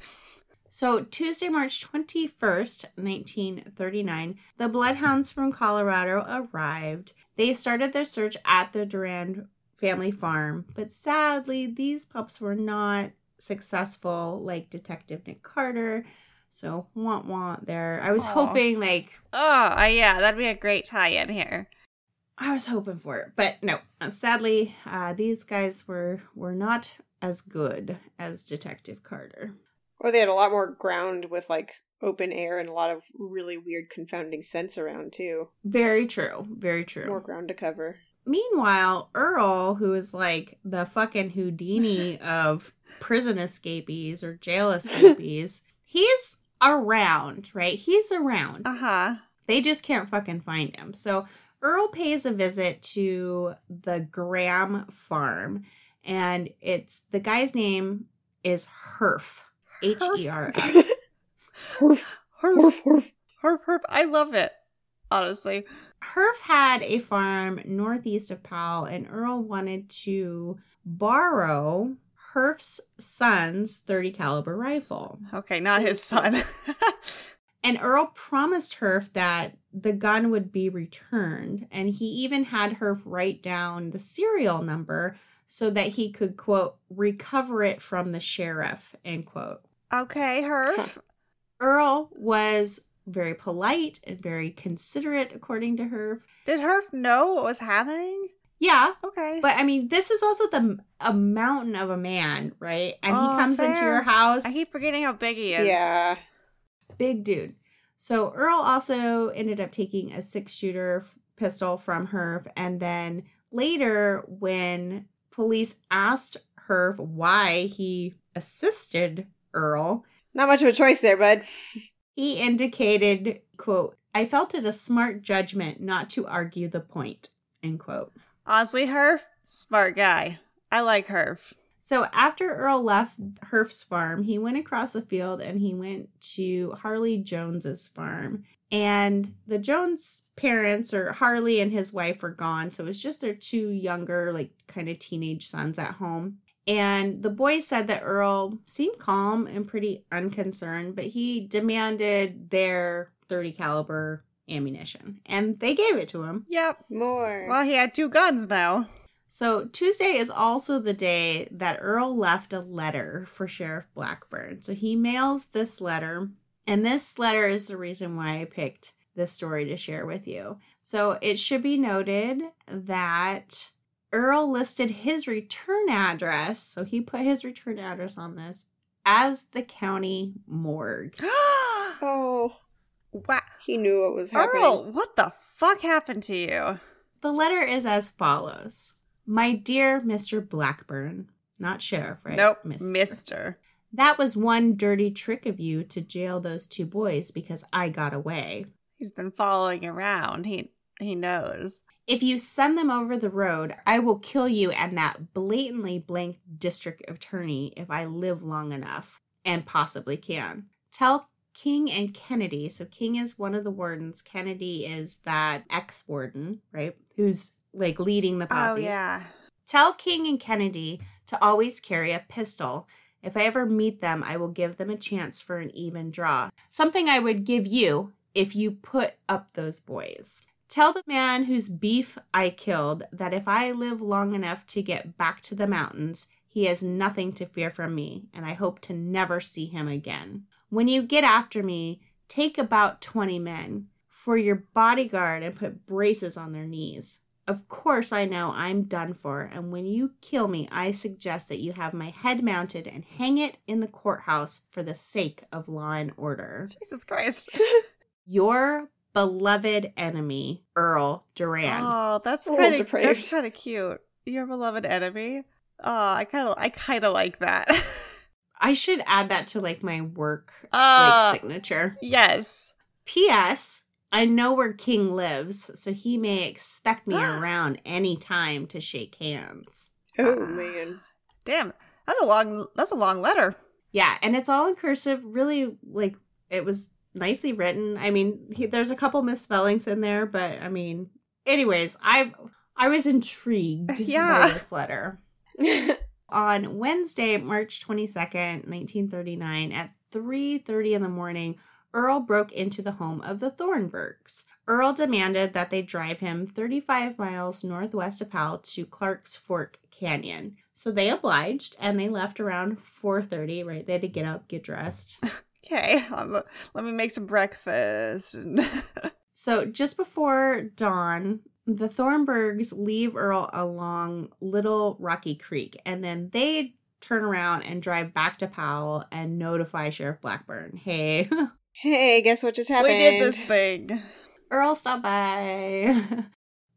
So, Tuesday, March 21st, 1939, the Bloodhounds from Colorado arrived. They started their search at the Durand family farm, but sadly, these pups were not successful like Detective Nick Carter. So, want want there. I was Aw. hoping, like, Oh, uh, yeah, that'd be a great tie-in here. I was hoping for it, but no. Uh, Sadly, uh, these guys were were not as good as Detective Carter. or they had a lot more ground with like open air and a lot of really weird confounding scents around too Very true. Very true. more ground to cover Meanwhile, Earl, who is like the fucking Houdini [laughs] of prison escapees or jail escapees, [laughs] he's around, right? He's around. Uh huh. They just can't fucking find him. So Earl pays a visit to the Graham farm, and it's the guy's name is Herf. H E R F. Horf, Herf, [laughs] horf, horf. herf, herf. I love it. Honestly. Herf had a farm northeast of Powell, and Earl wanted to borrow Herf's son's 30 caliber rifle. Okay, not his son. [laughs] And Earl promised Herf that the gun would be returned, and he even had Herf write down the serial number so that he could quote recover it from the sheriff end quote. okay, Herf. Huh. Earl was very polite and very considerate, according to Herf. Did Herf know what was happening? Yeah, Okay. But I mean, this is also the a mountain of a man, right? And Oh, he comes into fair. your house, I keep forgetting how big he is. yeah big dude. So Earl also ended up taking a six shooter pistol from Herf, and then later, when police asked Herf why he assisted Earl, not much of a choice there bud [laughs] he indicated, "quote I felt it a smart judgment not to argue the point." End quote. Honestly, Herf, smart guy. I like Herf. So after Earl left Herf's farm, he went across the field and he went to Harley Jones's farm. And the Jones parents, or Harley and his wife, were gone. So it was just their two younger, like kind of teenage sons at home. And the boy said that Earl seemed calm and pretty unconcerned, but he demanded their 30 caliber ammunition. And they gave it to him. Yep. more Well, he had two guns now. So Tuesday is also the day that Earl left a letter for Sheriff Blackburn. So he mails this letter And this letter is the reason why I picked this story to share with you. So it should be noted that Earl listed his return address. So he put his return address on this as the county morgue. [gasps] Oh, wow. he knew what was happening. Earl, what the fuck happened to you? The letter is as follows My dear Mr. Blackburn, not sheriff, right? Nope, Mr. mister. That was one dirty trick of you to jail those two boys because I got away. He's been following around. He he knows. If you send them over the road, I will kill you and that blatantly blank district attorney if I live long enough and possibly can. Tell King and Kennedy. So King is one of the wardens. Kennedy is that ex warden, right? Who's like leading the Oh posse. yeah. Tell King and Kennedy to always carry a pistol. If I ever meet them, I will give them a chance for an even draw. Something I would give you if you put up those boys. Tell the man whose beef I killed that if I live long enough to get back to the mountains, he has nothing to fear from me, and I hope to never see him again. When you get after me, take about 20 men for your bodyguard and put braces on their knees. Of course, I know I'm done for, and when you kill me, I suggest that you have my head mounted and hang it in the courthouse for the sake of law and order. Jesus Christ. [laughs] [laughs] Your beloved enemy, Earl Durand. Oh, that's kind of that's kind of cute. Your beloved enemy. Oh, I kind of I kind of like that. [laughs] I should add that to like my work Uh, like signature. yes. P.S. I know where King lives, so he may expect me [gasps] around any time to shake hands. Oh Ah. man. Damn. That's a long that's a long letter. Yeah, and it's all in cursive. Really, like it was nicely written. I mean, he, there's a couple misspellings in there, but I mean, anyways, I I was intrigued Yeah. by this [laughs] letter. On Wednesday, March 22nd, 1939, at 3:30 in the morning, Earl broke into the home of the Thornburgs. Earl demanded that they drive him 35 miles northwest of Powell to Clark's Fork Canyon. So they obliged and they left around 4:30, right? They had to get up, get dressed. [laughs] Okay, um, let me make some breakfast. [laughs] So just before dawn, the Thornburgs leave Earl along Little Rocky Creek, and then they turn around and drive back to Powell and notify Sheriff Blackburn, "Hey, [laughs] hey, guess what just happened? we did this thing. Earl stopped by." [laughs]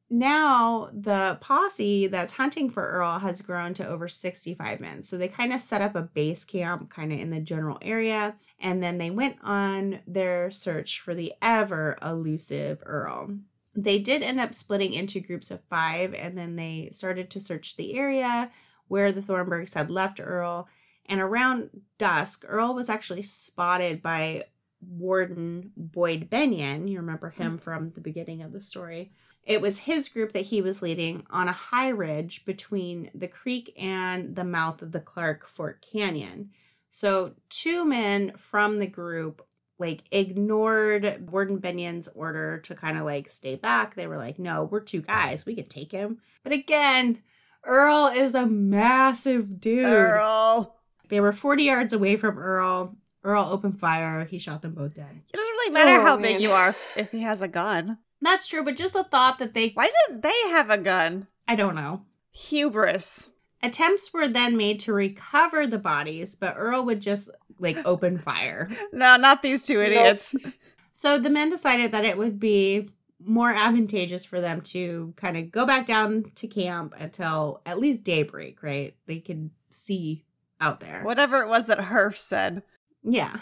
now the posse that's hunting for Earl has grown to over 65 men. So they kind of set up a base camp kind of in the general area and then they went on their search for the ever elusive Earl. They did end up splitting into groups of 5 and then they started to search the area where the Thornburgs had left Earl and around dusk Earl was actually spotted by Warden Boyd Benyon. You remember him mm. from the beginning of the story. It was his group that he was leading on a high ridge between the creek and the mouth of the Clark Fork Canyon. So, two men from the group like ignored Warden Benyon's order to kind of like stay back. They were like, "No, we're two guys. We could take him." But again, Earl is a massive dude. Earl. They were 40 yards away from Earl. Earl opened fire. He shot them both dead. It doesn't really matter Oh, how man. big you are if he has a gun. That's true, but just the thought that they Why didn't they have a gun? I don't know. Hubris. Attempts were then made to recover the bodies, but Earl would just like open fire. [laughs] No, not these two idiots. [laughs] So the men decided that it would be more advantageous for them to kind of go back down to camp until at least daybreak, right? They could see out there. Whatever it was that Herf said. Yeah.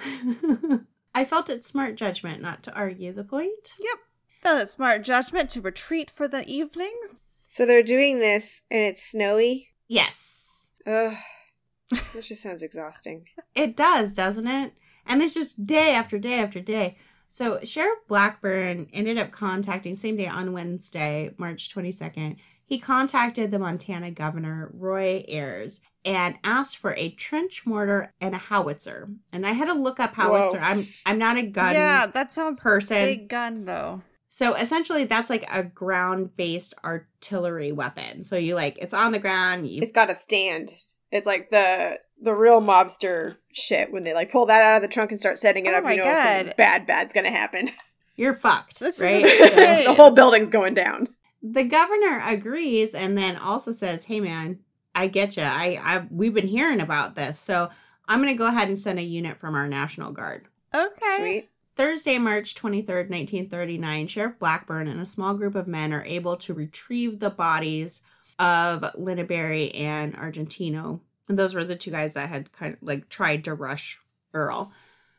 [laughs] I felt it smart judgment not to argue the point. Yep. Felt it smart judgment to retreat for the evening. So they're doing this and it's snowy. Yes. Ugh. This just sounds exhausting. [laughs] It does, doesn't it? And this just day after day after day. So Sheriff Blackburn ended up contacting same day on Wednesday, March 22nd. He contacted the Montana governor, Roy Ayers, and asked for a trench mortar and a howitzer. And I had to look up howitzer. Whoa. I'm I'm not a gun yeah, that sounds person. big gun though. So essentially that's like a ground-based artillery weapon. So you like it's on the ground, you It's got a stand. It's like the the real mobster shit when they like pull that out of the trunk and start setting it Oh up. my You know something God. bad, bad's gonna happen. [laughs] You're fucked, This is right? [laughs] the whole building's going down. the governor agrees and then also says, "Hey, man, I get you. I, I we've been hearing about this, so I'm going to go ahead and send a unit from our National Guard." Okay. Sweet. Thursday, March 23rd, 1939, Sheriff Blackburn and a small group of men are able to retrieve the bodies of Linneberry and Argentino. And those were the two guys that had kind of like tried to rush Earl.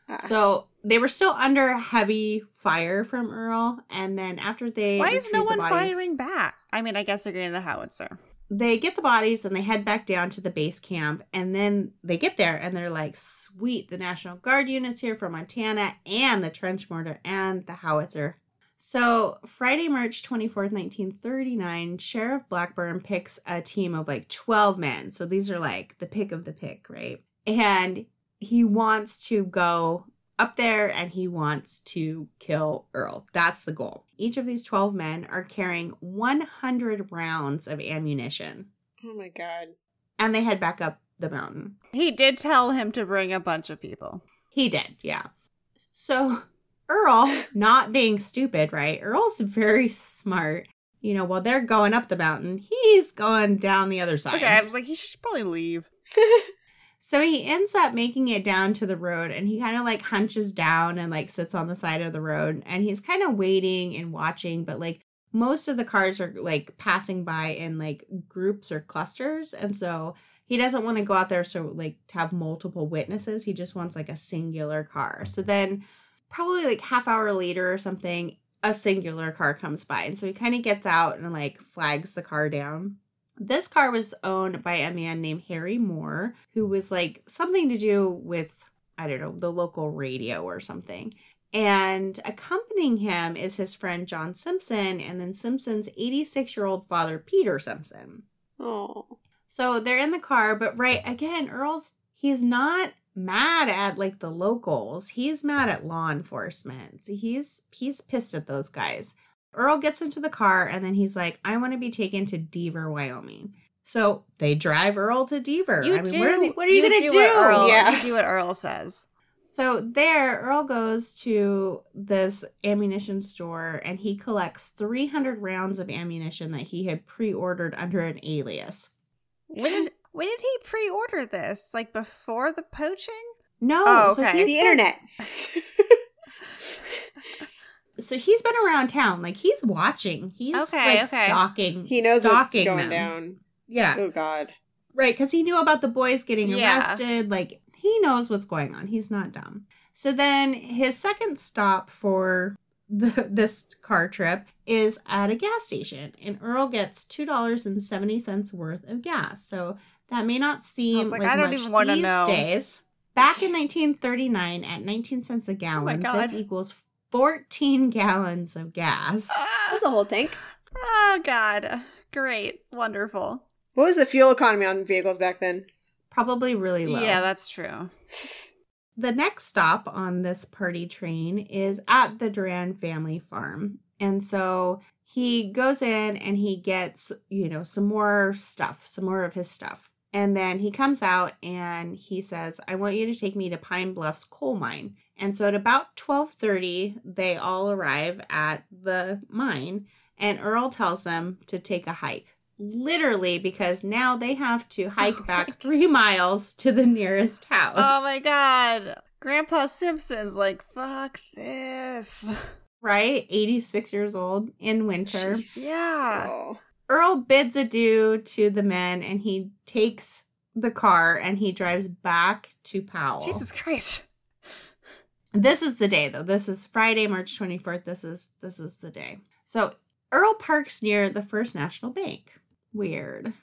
Ah. So they were still under heavy fire from Earl. And then after they Why is no one bodies- firing back? I mean, I guess they're getting the howitzer. They get the bodies and they head back down to the base camp and then they get there and they're like sweet the national guard units here from montana and the trench mortar and the howitzer. So friday march 24th 1939 sheriff blackburn picks a team of like 12 men. So these are like the pick of the pick right? And he wants to go up there and he wants to kill Earl. That's the goal. Each of these 12 men are carrying 100 rounds of ammunition Oh my god. and they head back up the mountain. He did tell him to bring a bunch of people. He did, yeah. So Earl, not being stupid, right? Earl's very smart. You know, while they're going up the mountain, he's going down the other side. Okay, I was like, he should probably leave. [laughs] So he ends up making it down to the road and he kind of like hunches down and like sits on the side of the road and he's kind of waiting and watching, but like most of the cars are like passing by in like groups or clusters. And so he doesn't want to go out there so like to have multiple witnesses. He just wants like a singular car. So then probably like half hour later or something, a singular car comes by. And so he kind of gets out and like flags the car down. This car was owned by a man named Harry Moore, who was like something to do with, I don't know, the local radio or something. And accompanying him is his friend John Simpson and then Simpson's 86 year old father, Peter Simpson. Oh. So they're in the car, but right again, Earl's he's not mad at like the locals. He's mad at law enforcement. So he's he's pissed at those guys. Earl gets into the car and then he's like, I want to be taken to Deaver, Wyoming. So they drive Earl to Deaver. I mean, what are, they, what are you, gonna do? What Earl, Yeah. You do what Earl says. So there, Earl goes to this ammunition store and he collects 300 rounds of ammunition that he had pre-ordered under an alias. When did when did he pre-order this? Like before the poaching? No, Oh, so okay. he's The been- internet. [laughs] [laughs] so he's been around town like he's watching he's Okay, like okay. stalking he knows what's stalking going them. down. yeah Oh god. right because he knew about the boys getting Yeah. arrested like he knows what's going on he's not dumb so then his second stop for [laughs] the, this car trip is at a gas station and earl gets $2.70 worth of gas so that may not seem like, like, I don't much even wanna these know. days back in 1939 at 19 cents a gallon oh God. this equals 14 gallons of gas ah. That's a whole tank. Oh God. Great. Wonderful. What was the fuel economy on vehicles back then? probably really low. Yeah, that's true. [laughs] the next stop on this party train is at the Durand family farm. And so he goes in and he gets, you know, some more stuff, some more of his stuff. And then he comes out and he says, "I want you to take me to Pine Bluffs coal mine." And so at about 12:30, they all arrive at the mine and Earl tells them to take a hike. Literally because now they have to hike Oh back 3 miles to the nearest house. Oh my God. Grandpa Simpson's like, fuck this. right? 86 years old in winter. Jeez. Yeah. Oh. Earl bids adieu to the men and he takes the car and he drives back to Powell. Jesus Christ. This is the day though. This is Friday, March 24th. This is this is the day. So Earl parks near the First National Bank. Weird.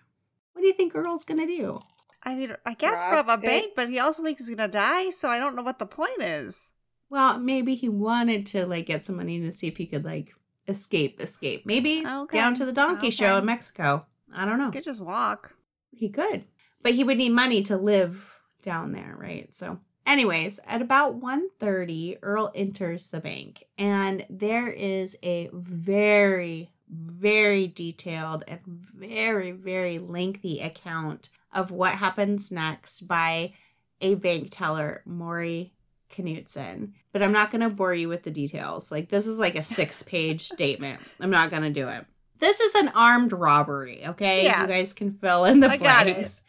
What do you think Earl's gonna do? I mean, I guess Rob rob a it. bank, but he also thinks he's gonna die, so I don't know what the point is. Well, maybe he wanted to like get some money to see if he could like escape, escape. Maybe Okay. down to the donkey show in Mexico. I don't know. He could just walk. He could. But he would need money to live down there, right? So anyways, at about 1:30, Earl enters the bank and there is a very very detailed and very very lengthy account of what happens next by a bank teller, Maury Knutson. But I'm not going to bore you with the details. Like, this is like a six page [laughs] statement. I'm not going to do it. This is an armed robbery, okay? Yeah. You guys can fill in the I blanks.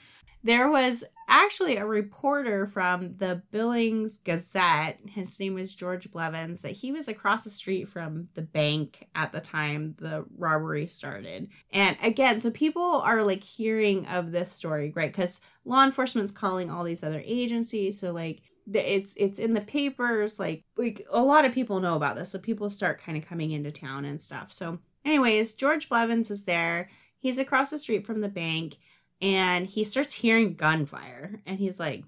There was actually a reporter from the Billings Gazette. His name was George Blevins, that he was across the street from the bank at the time the robbery started. And again, so people are like hearing of this story, right? Because law enforcement's calling all these other agencies. So like it's it's in the papers like like a lot of people know about this so people start kind of coming into town and stuff so anyways george blevins is there he's across the street from the bank and he starts hearing gunfire and he's like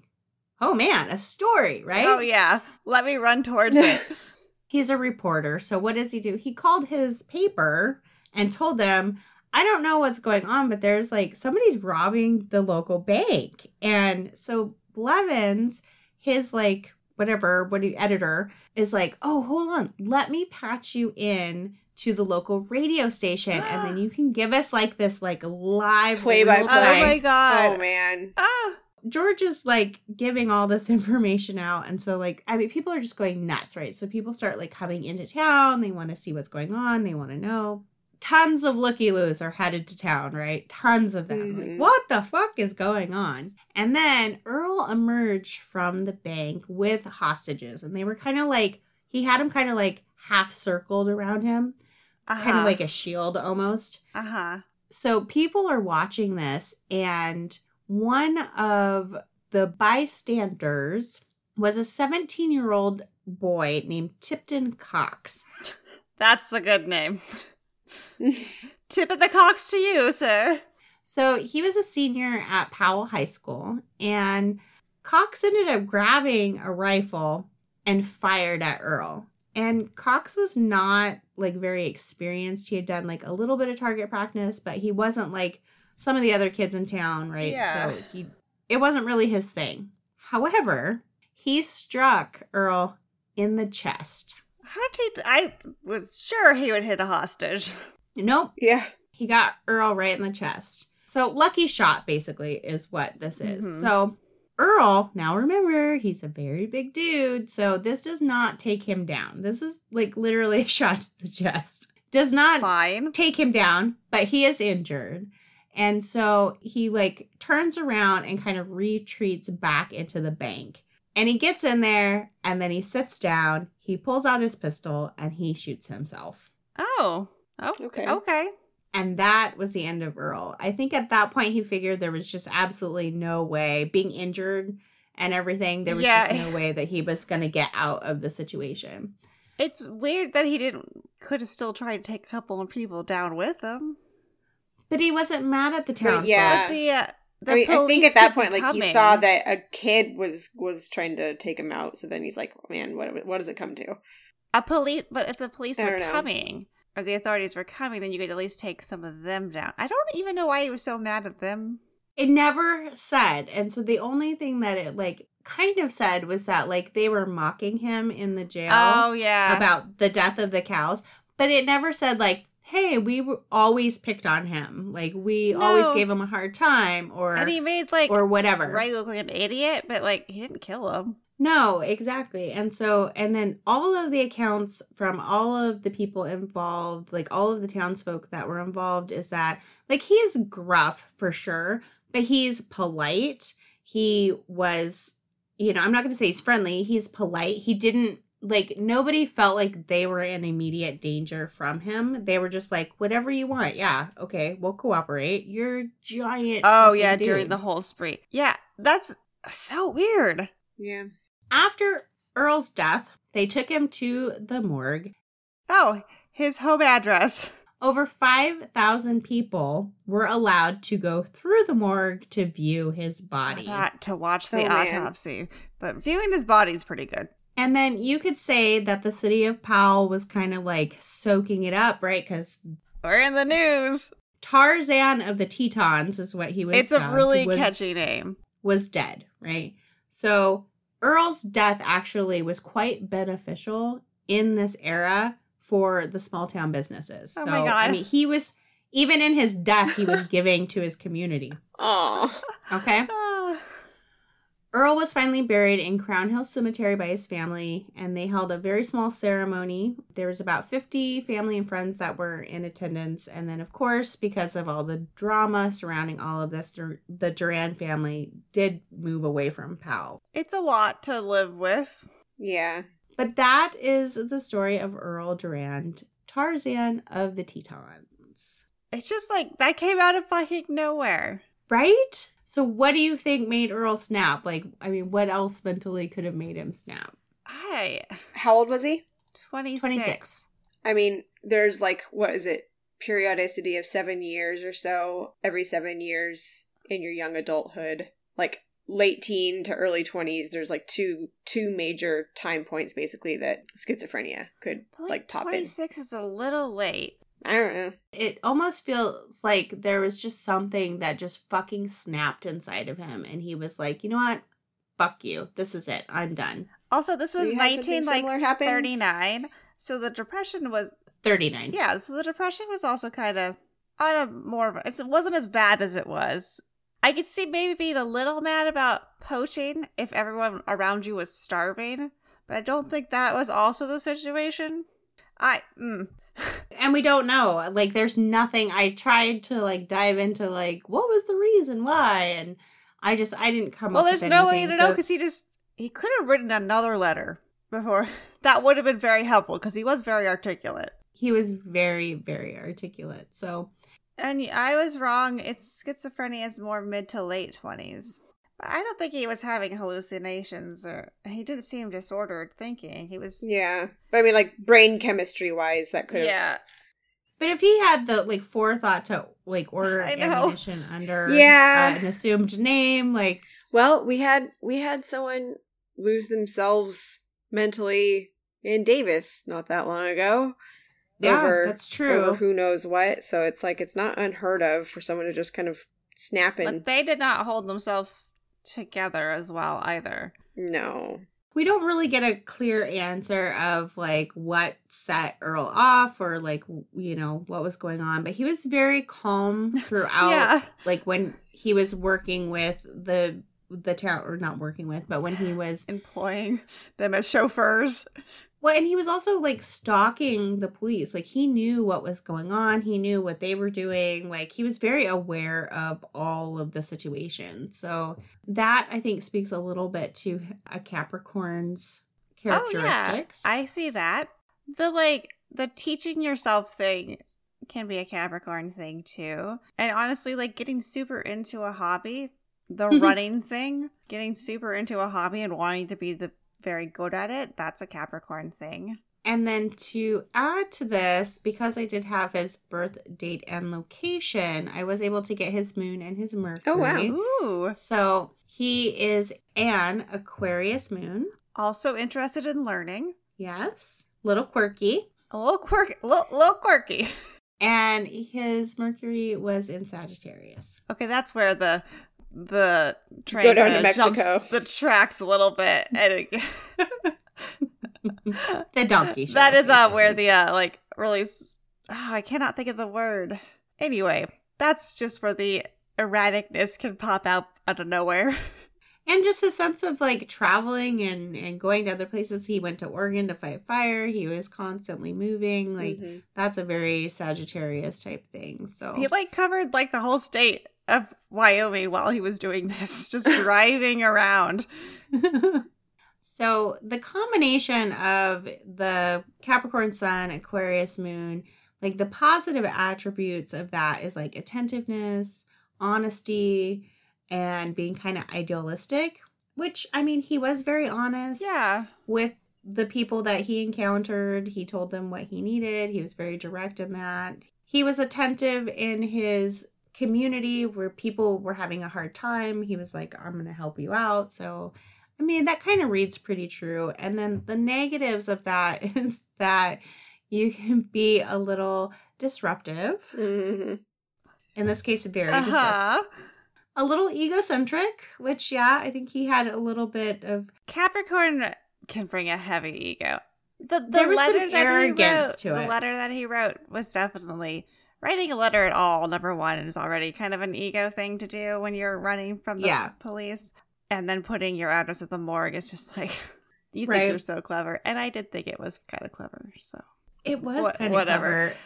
oh man a story right Oh yeah. Let me run towards it. [laughs] he's a reporter so what does he do he called his paper and told them i don't know what's going on but there's like somebody's robbing the local bank and so blevins his like whatever what do you editor is like oh hold on let me patch you in to the local radio station and then [gasps] you can give us like this like live play by play. oh my god. Oh man. Ah. George is like giving all this [laughs] information out. And so, like, I mean, people are just going nuts, right? So, people start like coming into town. They want to see what's going on. They want to know. Tons of looky loos are headed to town, right? Tons of them. Mhm. Like, what the fuck is going on? And then Earl emerged from the bank with hostages. And they were kind of like, he had them kind of like half circled around him, Uh-huh. kind of like a shield almost uh-huh. so people are watching this and one of the bystanders was a 17 year old boy named tipton cox [laughs] That's a good name. [laughs] Tip of the Cox to you, sir. so he was a senior at powell high school and cox ended up grabbing a rifle and fired at earl and cox was not like very experienced he had done like a little bit of target practice but he wasn't like some of the other kids in town right Yeah. so he it wasn't really his thing however he struck earl in the chest How did? I was sure he would hit a hostage. nope yeah. he got Earl right in the chest. So lucky shot basically is what this is. Mhm. So Earl, now remember, he's a very big dude, so this does not take him down. This is like literally [laughs] a shot to the chest. Does not Fine. take him down, but he is injured. And so he like turns around and kind of retreats back into the bank. And he gets in there and then he sits down, he pulls out his pistol and he shoots himself. Oh. Oh. Okay. Okay. And that was the end of Earl. I think at that point he figured there was just absolutely no way, being injured and everything, there was Yeah. just no way that he was going to get out of the situation. It's weird that he didn't. Could have still tried to take a couple of people down with him. But he wasn't mad at the town. yeah. folks. The, uh, the I mean, I think at that point, like he saw that a kid was was trying to take him out. So then he's like, "Man, what what does it come to?" a police. But if the police I were know. coming or the authorities were coming, then you could at least take some of them down. I don't even know why he was so mad at them. It never said. And so the only thing that it like kind of said was that like they were mocking him in the jail Oh yeah. about the death of the cows, but it never said like, "Hey, we were always picked on him. Like we always gave him a hard time or and he made like or whatever." Ray look like an idiot, but like he didn't kill him. No, exactly. And so, and then all of the accounts from all of the people involved, like all of the townsfolk that were involved, is that like he is gruff for sure, but he's polite. He was, you know, I'm not going to say he's friendly. He's polite. He didn't like nobody felt like they were in immediate danger from him. They were just like, whatever you want. Yeah, okay, we'll cooperate. You're giant. Oh yeah, dude. during the whole spree. Yeah, that's so weird. Yeah. After Earl's death, they took him to the morgue. Oh, his home address. Over 5,000 people were allowed to go through the morgue to view his body. Not to watch the Oh, man. autopsy, but viewing his body's pretty good. And then you could say that the city of Powell was kind of like soaking it up, right? Because We're in the news. Tarzan of the Tetons is what he was. it's a really was, catchy name. was dead, right? So Earl's death actually was quite beneficial in this era for the small town businesses. Oh so my God. I mean, he was even in his death, he was [laughs] giving to his community. Oh. Okay. Ah. Earl was finally buried in Crown Hill Cemetery by his family, and they held a very small ceremony. There was about 50 family and friends that were in attendance, and then, of course, because of all the drama surrounding all of this, the the Durand family did move away from Powell. it's a lot to live with. Yeah. But that is the story of Earl Durand, Tarzan of the Tetons. It's just like that came out of fucking nowhere. Right? So, what do you think made Earl snap? Like, I mean, what else mentally could have made him snap? I How old was he? 26. 26. I mean, there's like, what is it? Periodicity of seven years or so, every seven years in your young adulthood. Like late teen to early 20s, there's like two two major time points basically that schizophrenia could But, like pop in. 26 is a little late. I don't know. It almost feels like there was just something that just fucking snapped inside of him. And he was like, you know what? Fuck you. This is it. I'm done. Also, this was You 19 like 39. So the depression was 39. yeah, so the depression was also kind of on a more of a, it wasn't as bad as it was. I could see maybe being a little mad about poaching if everyone around you was starving, but I don't think that was also the situation. I mm and we don't know. Like there's nothing I tried to like dive into like what was the reason why and I just I didn't come well, up there's no anything, way to so. know cuz he just he could have written another letter before. [laughs] That would have been very helpful cuz he was very articulate. He was very very articulate. So and I was wrong. It's schizophrenia is more mid to late 20s. I don't think he was having hallucinations or he didn't seem disordered thinking. He was Yeah. But I mean, like, brain chemistry wise, that could have. yeah. but if he had the, like, forethought to, like, order [laughs] I know. ammunition under Yeah. uh, an assumed name, like, Well, we had we had someone lose themselves mentally in Davis not that long ago. yeah, over, that's true. Over who knows what. So it's like it's not unheard of for someone to just kind of snap and But they did not hold themselves together as well either. no. we don't really get a clear answer of like what set Earl off or like you know what was going on, but he was very calm [laughs] throughout. yeah. Like when he was working with the the town or not working with, but when he was Employing them as chauffeurs. Well, and he was also like stalking the police. Like he knew what was going on. He knew what they were doing. Like he was very aware of all of the situation. So that I think speaks a little bit to a Capricorn's characteristics. Oh, yeah. I see that. The like the teaching yourself thing can be a Capricorn thing too. And honestly, like getting super into a hobby, the mm-hmm. running thing, getting super into a hobby and wanting to be the very good at it, that's a Capricorn thing. And then to add to this, because I did have his birth date and location, I was able to get his moon and his Mercury. Oh, wow. Ooh. So he is an Aquarius moon. Also interested in learning. Yes. Little quirky. A little quirky, little, little quirky. [laughs] And his Mercury was in Sagittarius. Okay, that's where the the train Go down to Mexico. the tracks a little bit, and it, [laughs] The donkey [laughs] show. that is uh where the uh like really s- ah, I cannot think of the word. Anyway, that's just where the erraticness can pop out out of nowhere. [laughs] and just a sense of like traveling and and going to other places he went to oregon to fight fire he was constantly moving like Mhm. that's a very sagittarius type thing so He like covered like the whole state of Wyoming while he was doing this, [laughs] just driving around. so the combination of the capricorn sun aquarius moon like the positive attributes of that is like attentiveness honesty and being kind of idealistic which i mean he was very honest Yeah. with the people that he encountered. He told them what he needed. He was very direct in that. He was attentive in his community where people were having a hard time. He was like, I'm going to help you out. So, I mean, that kind of reads pretty true. And then the negatives of that [laughs] is that you can be a little disruptive. Mhm. In this case, very disruptive. Uh-huh. A little egocentric, which, yeah, I think he had a little bit of Capricorn can bring a heavy ego. The, the There was some letter he arrogance wrote, to the letter that he wrote was definitely writing a letter at all, number one, is already kind of an ego thing to do when you're running from the Yeah. police. And then putting your address at the morgue is just like, [laughs] you think Right. you're so clever. And I did think it was kind of clever. So It was What- kind of whatever. clever.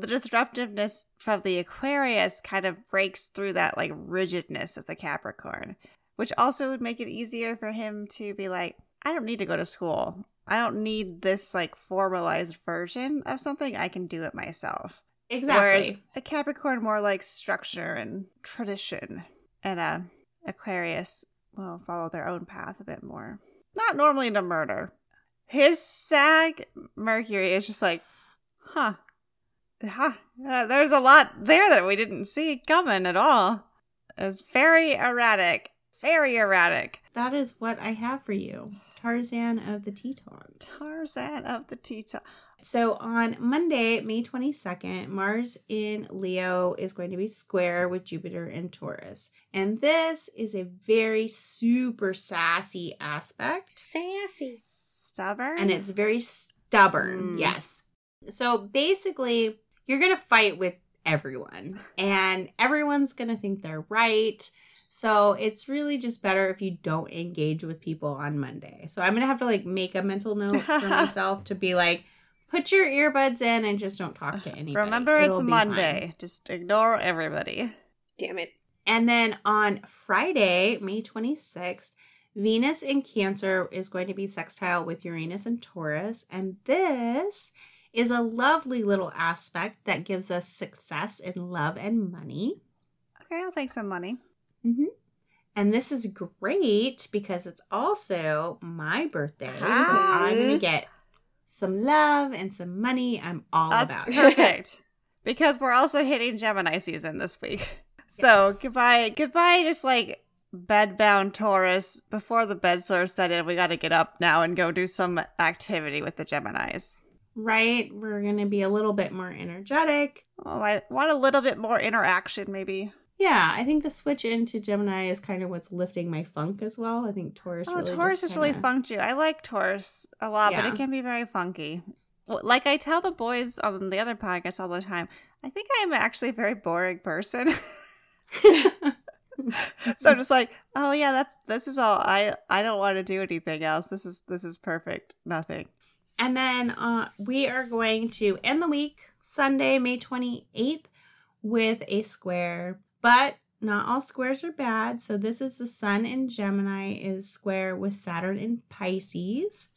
the disruptiveness from the Aquarius kind of breaks through that like rigidness of the Capricorn, which also would make it easier for him to be like, I don't need to go to school. I don't need this like formalized version of something. I can do it myself. Exactly. Whereas a Capricorn more like structure and tradition, and a Aquarius will follow their own path a bit more. Not normally into murder. His Sag Mercury is just like, huh, huh. uh, there's a lot there that we didn't see coming at all. It's very erratic, very erratic. that is what I have for you. Tarzan of the Tetons. Tarzan of the Teton. So on Monday, May 22nd, Mars in Leo is going to be square with Jupiter in Taurus. And this is a very super sassy aspect. Sassy. Stubborn. And it's very stubborn. Mm. Yes. So basically, you're going to fight with everyone, and everyone's going to think they're right. So it's really just better if you don't engage with people on Monday. So I'm going to have to like make a mental note for [laughs] myself to be like, put your earbuds in and just don't talk to anybody. Remember, It'll it's be fine. Monday. Just ignore everybody. Damn it. And then on Friday, May 26th, Venus in Cancer is going to be sextile with Uranus and Taurus. And this is a lovely little aspect that gives us success in love and money. Okay, I'll take some money. hmm And this is great because it's also my birthday. So Ah. I'm going to get some love and some money. I'm all That's about it. perfect. [laughs] because we're also hitting Gemini season this week. [laughs] So Yes. goodbye, goodbye, just like bedbound Taurus. Before the bed sore set in, we got to get up now and go do some activity with the Geminis. Right? We're going to be a little bit more energetic. Well, I want a little bit more interaction, maybe. Yeah, I think the switch into Gemini is kind of what's lifting my funk as well. I think Taurus oh, really Taurus is really kinda- funked you. I like Taurus a lot, but it can be very funky. Like I tell the boys on the other podcast all the time, I think I'm actually a very boring person. [laughs] so I'm just like, oh yeah, that's this is all. I I don't want to do anything else. This is this is perfect. Nothing. and then uh, we are going to end the week Sunday, May 28th, with a square. But not all squares are bad. So this is the Sun in Gemini is square with Saturn in Pisces.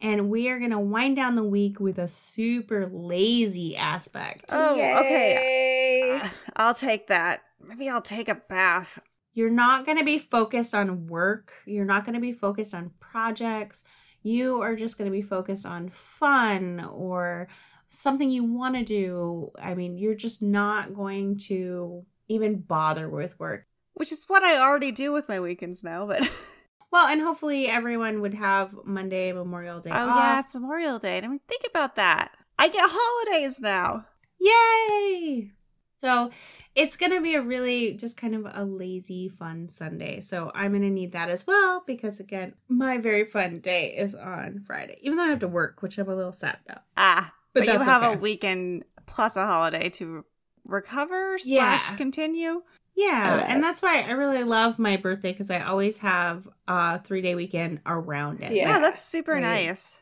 And we are going to wind down the week with a super lazy aspect. Oh, okay. Yay. Uh, I'll take that. Maybe I'll take a bath. You're not going to be focused on work. You're not going to be focused on projects. You are just going to be focused on fun or something you want to do. I mean, you're just not going to even bother with work. Which is what I already do with my weekends now, but [laughs] Well, and hopefully everyone would have Monday, Memorial Day oh off. yeah, it's Memorial Day. I mean, think about that. I get holidays now. Yay! So it's going to be a really just kind of a lazy, fun Sunday. So I'm going to need that as well because, again, my very fun day is on Friday, even though I have to work, which I'm a little sad about. Ah, But but, you have okay. a weekend plus a holiday to recover Yeah. slash continue. Yeah, and that's why I really love my birthday because I always have a three day weekend around it. Yeah. Yeah, that's super nice.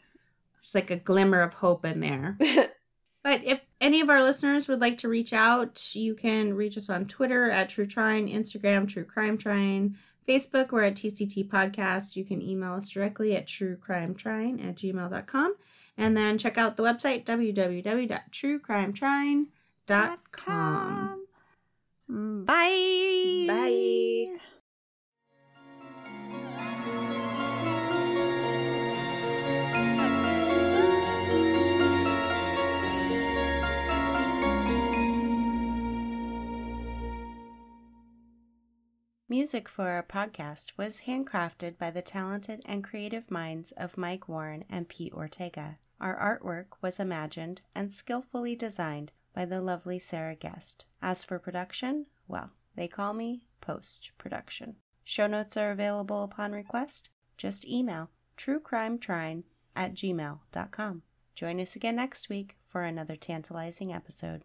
There's like a glimmer of hope in there. [laughs] But if any of our listeners would like to reach out, you can reach us on Twitter at True Trine, Instagram, True Crime Trine, Facebook, we're at TCT Podcast. You can email us directly at truecrimetrine at gmail.com. And then check out the website, www.truecrimetrine.com. Bye. Bye. Music for our podcast was handcrafted by the talented and creative minds of Mike Warren and Pete Ortega. Our artwork was imagined and skillfully designed by the lovely Sarah Guest. As for production, well, they call me post production. Show notes are available upon request. Just email truecrimetrine at gmail.com. Join us again next week for another tantalizing episode.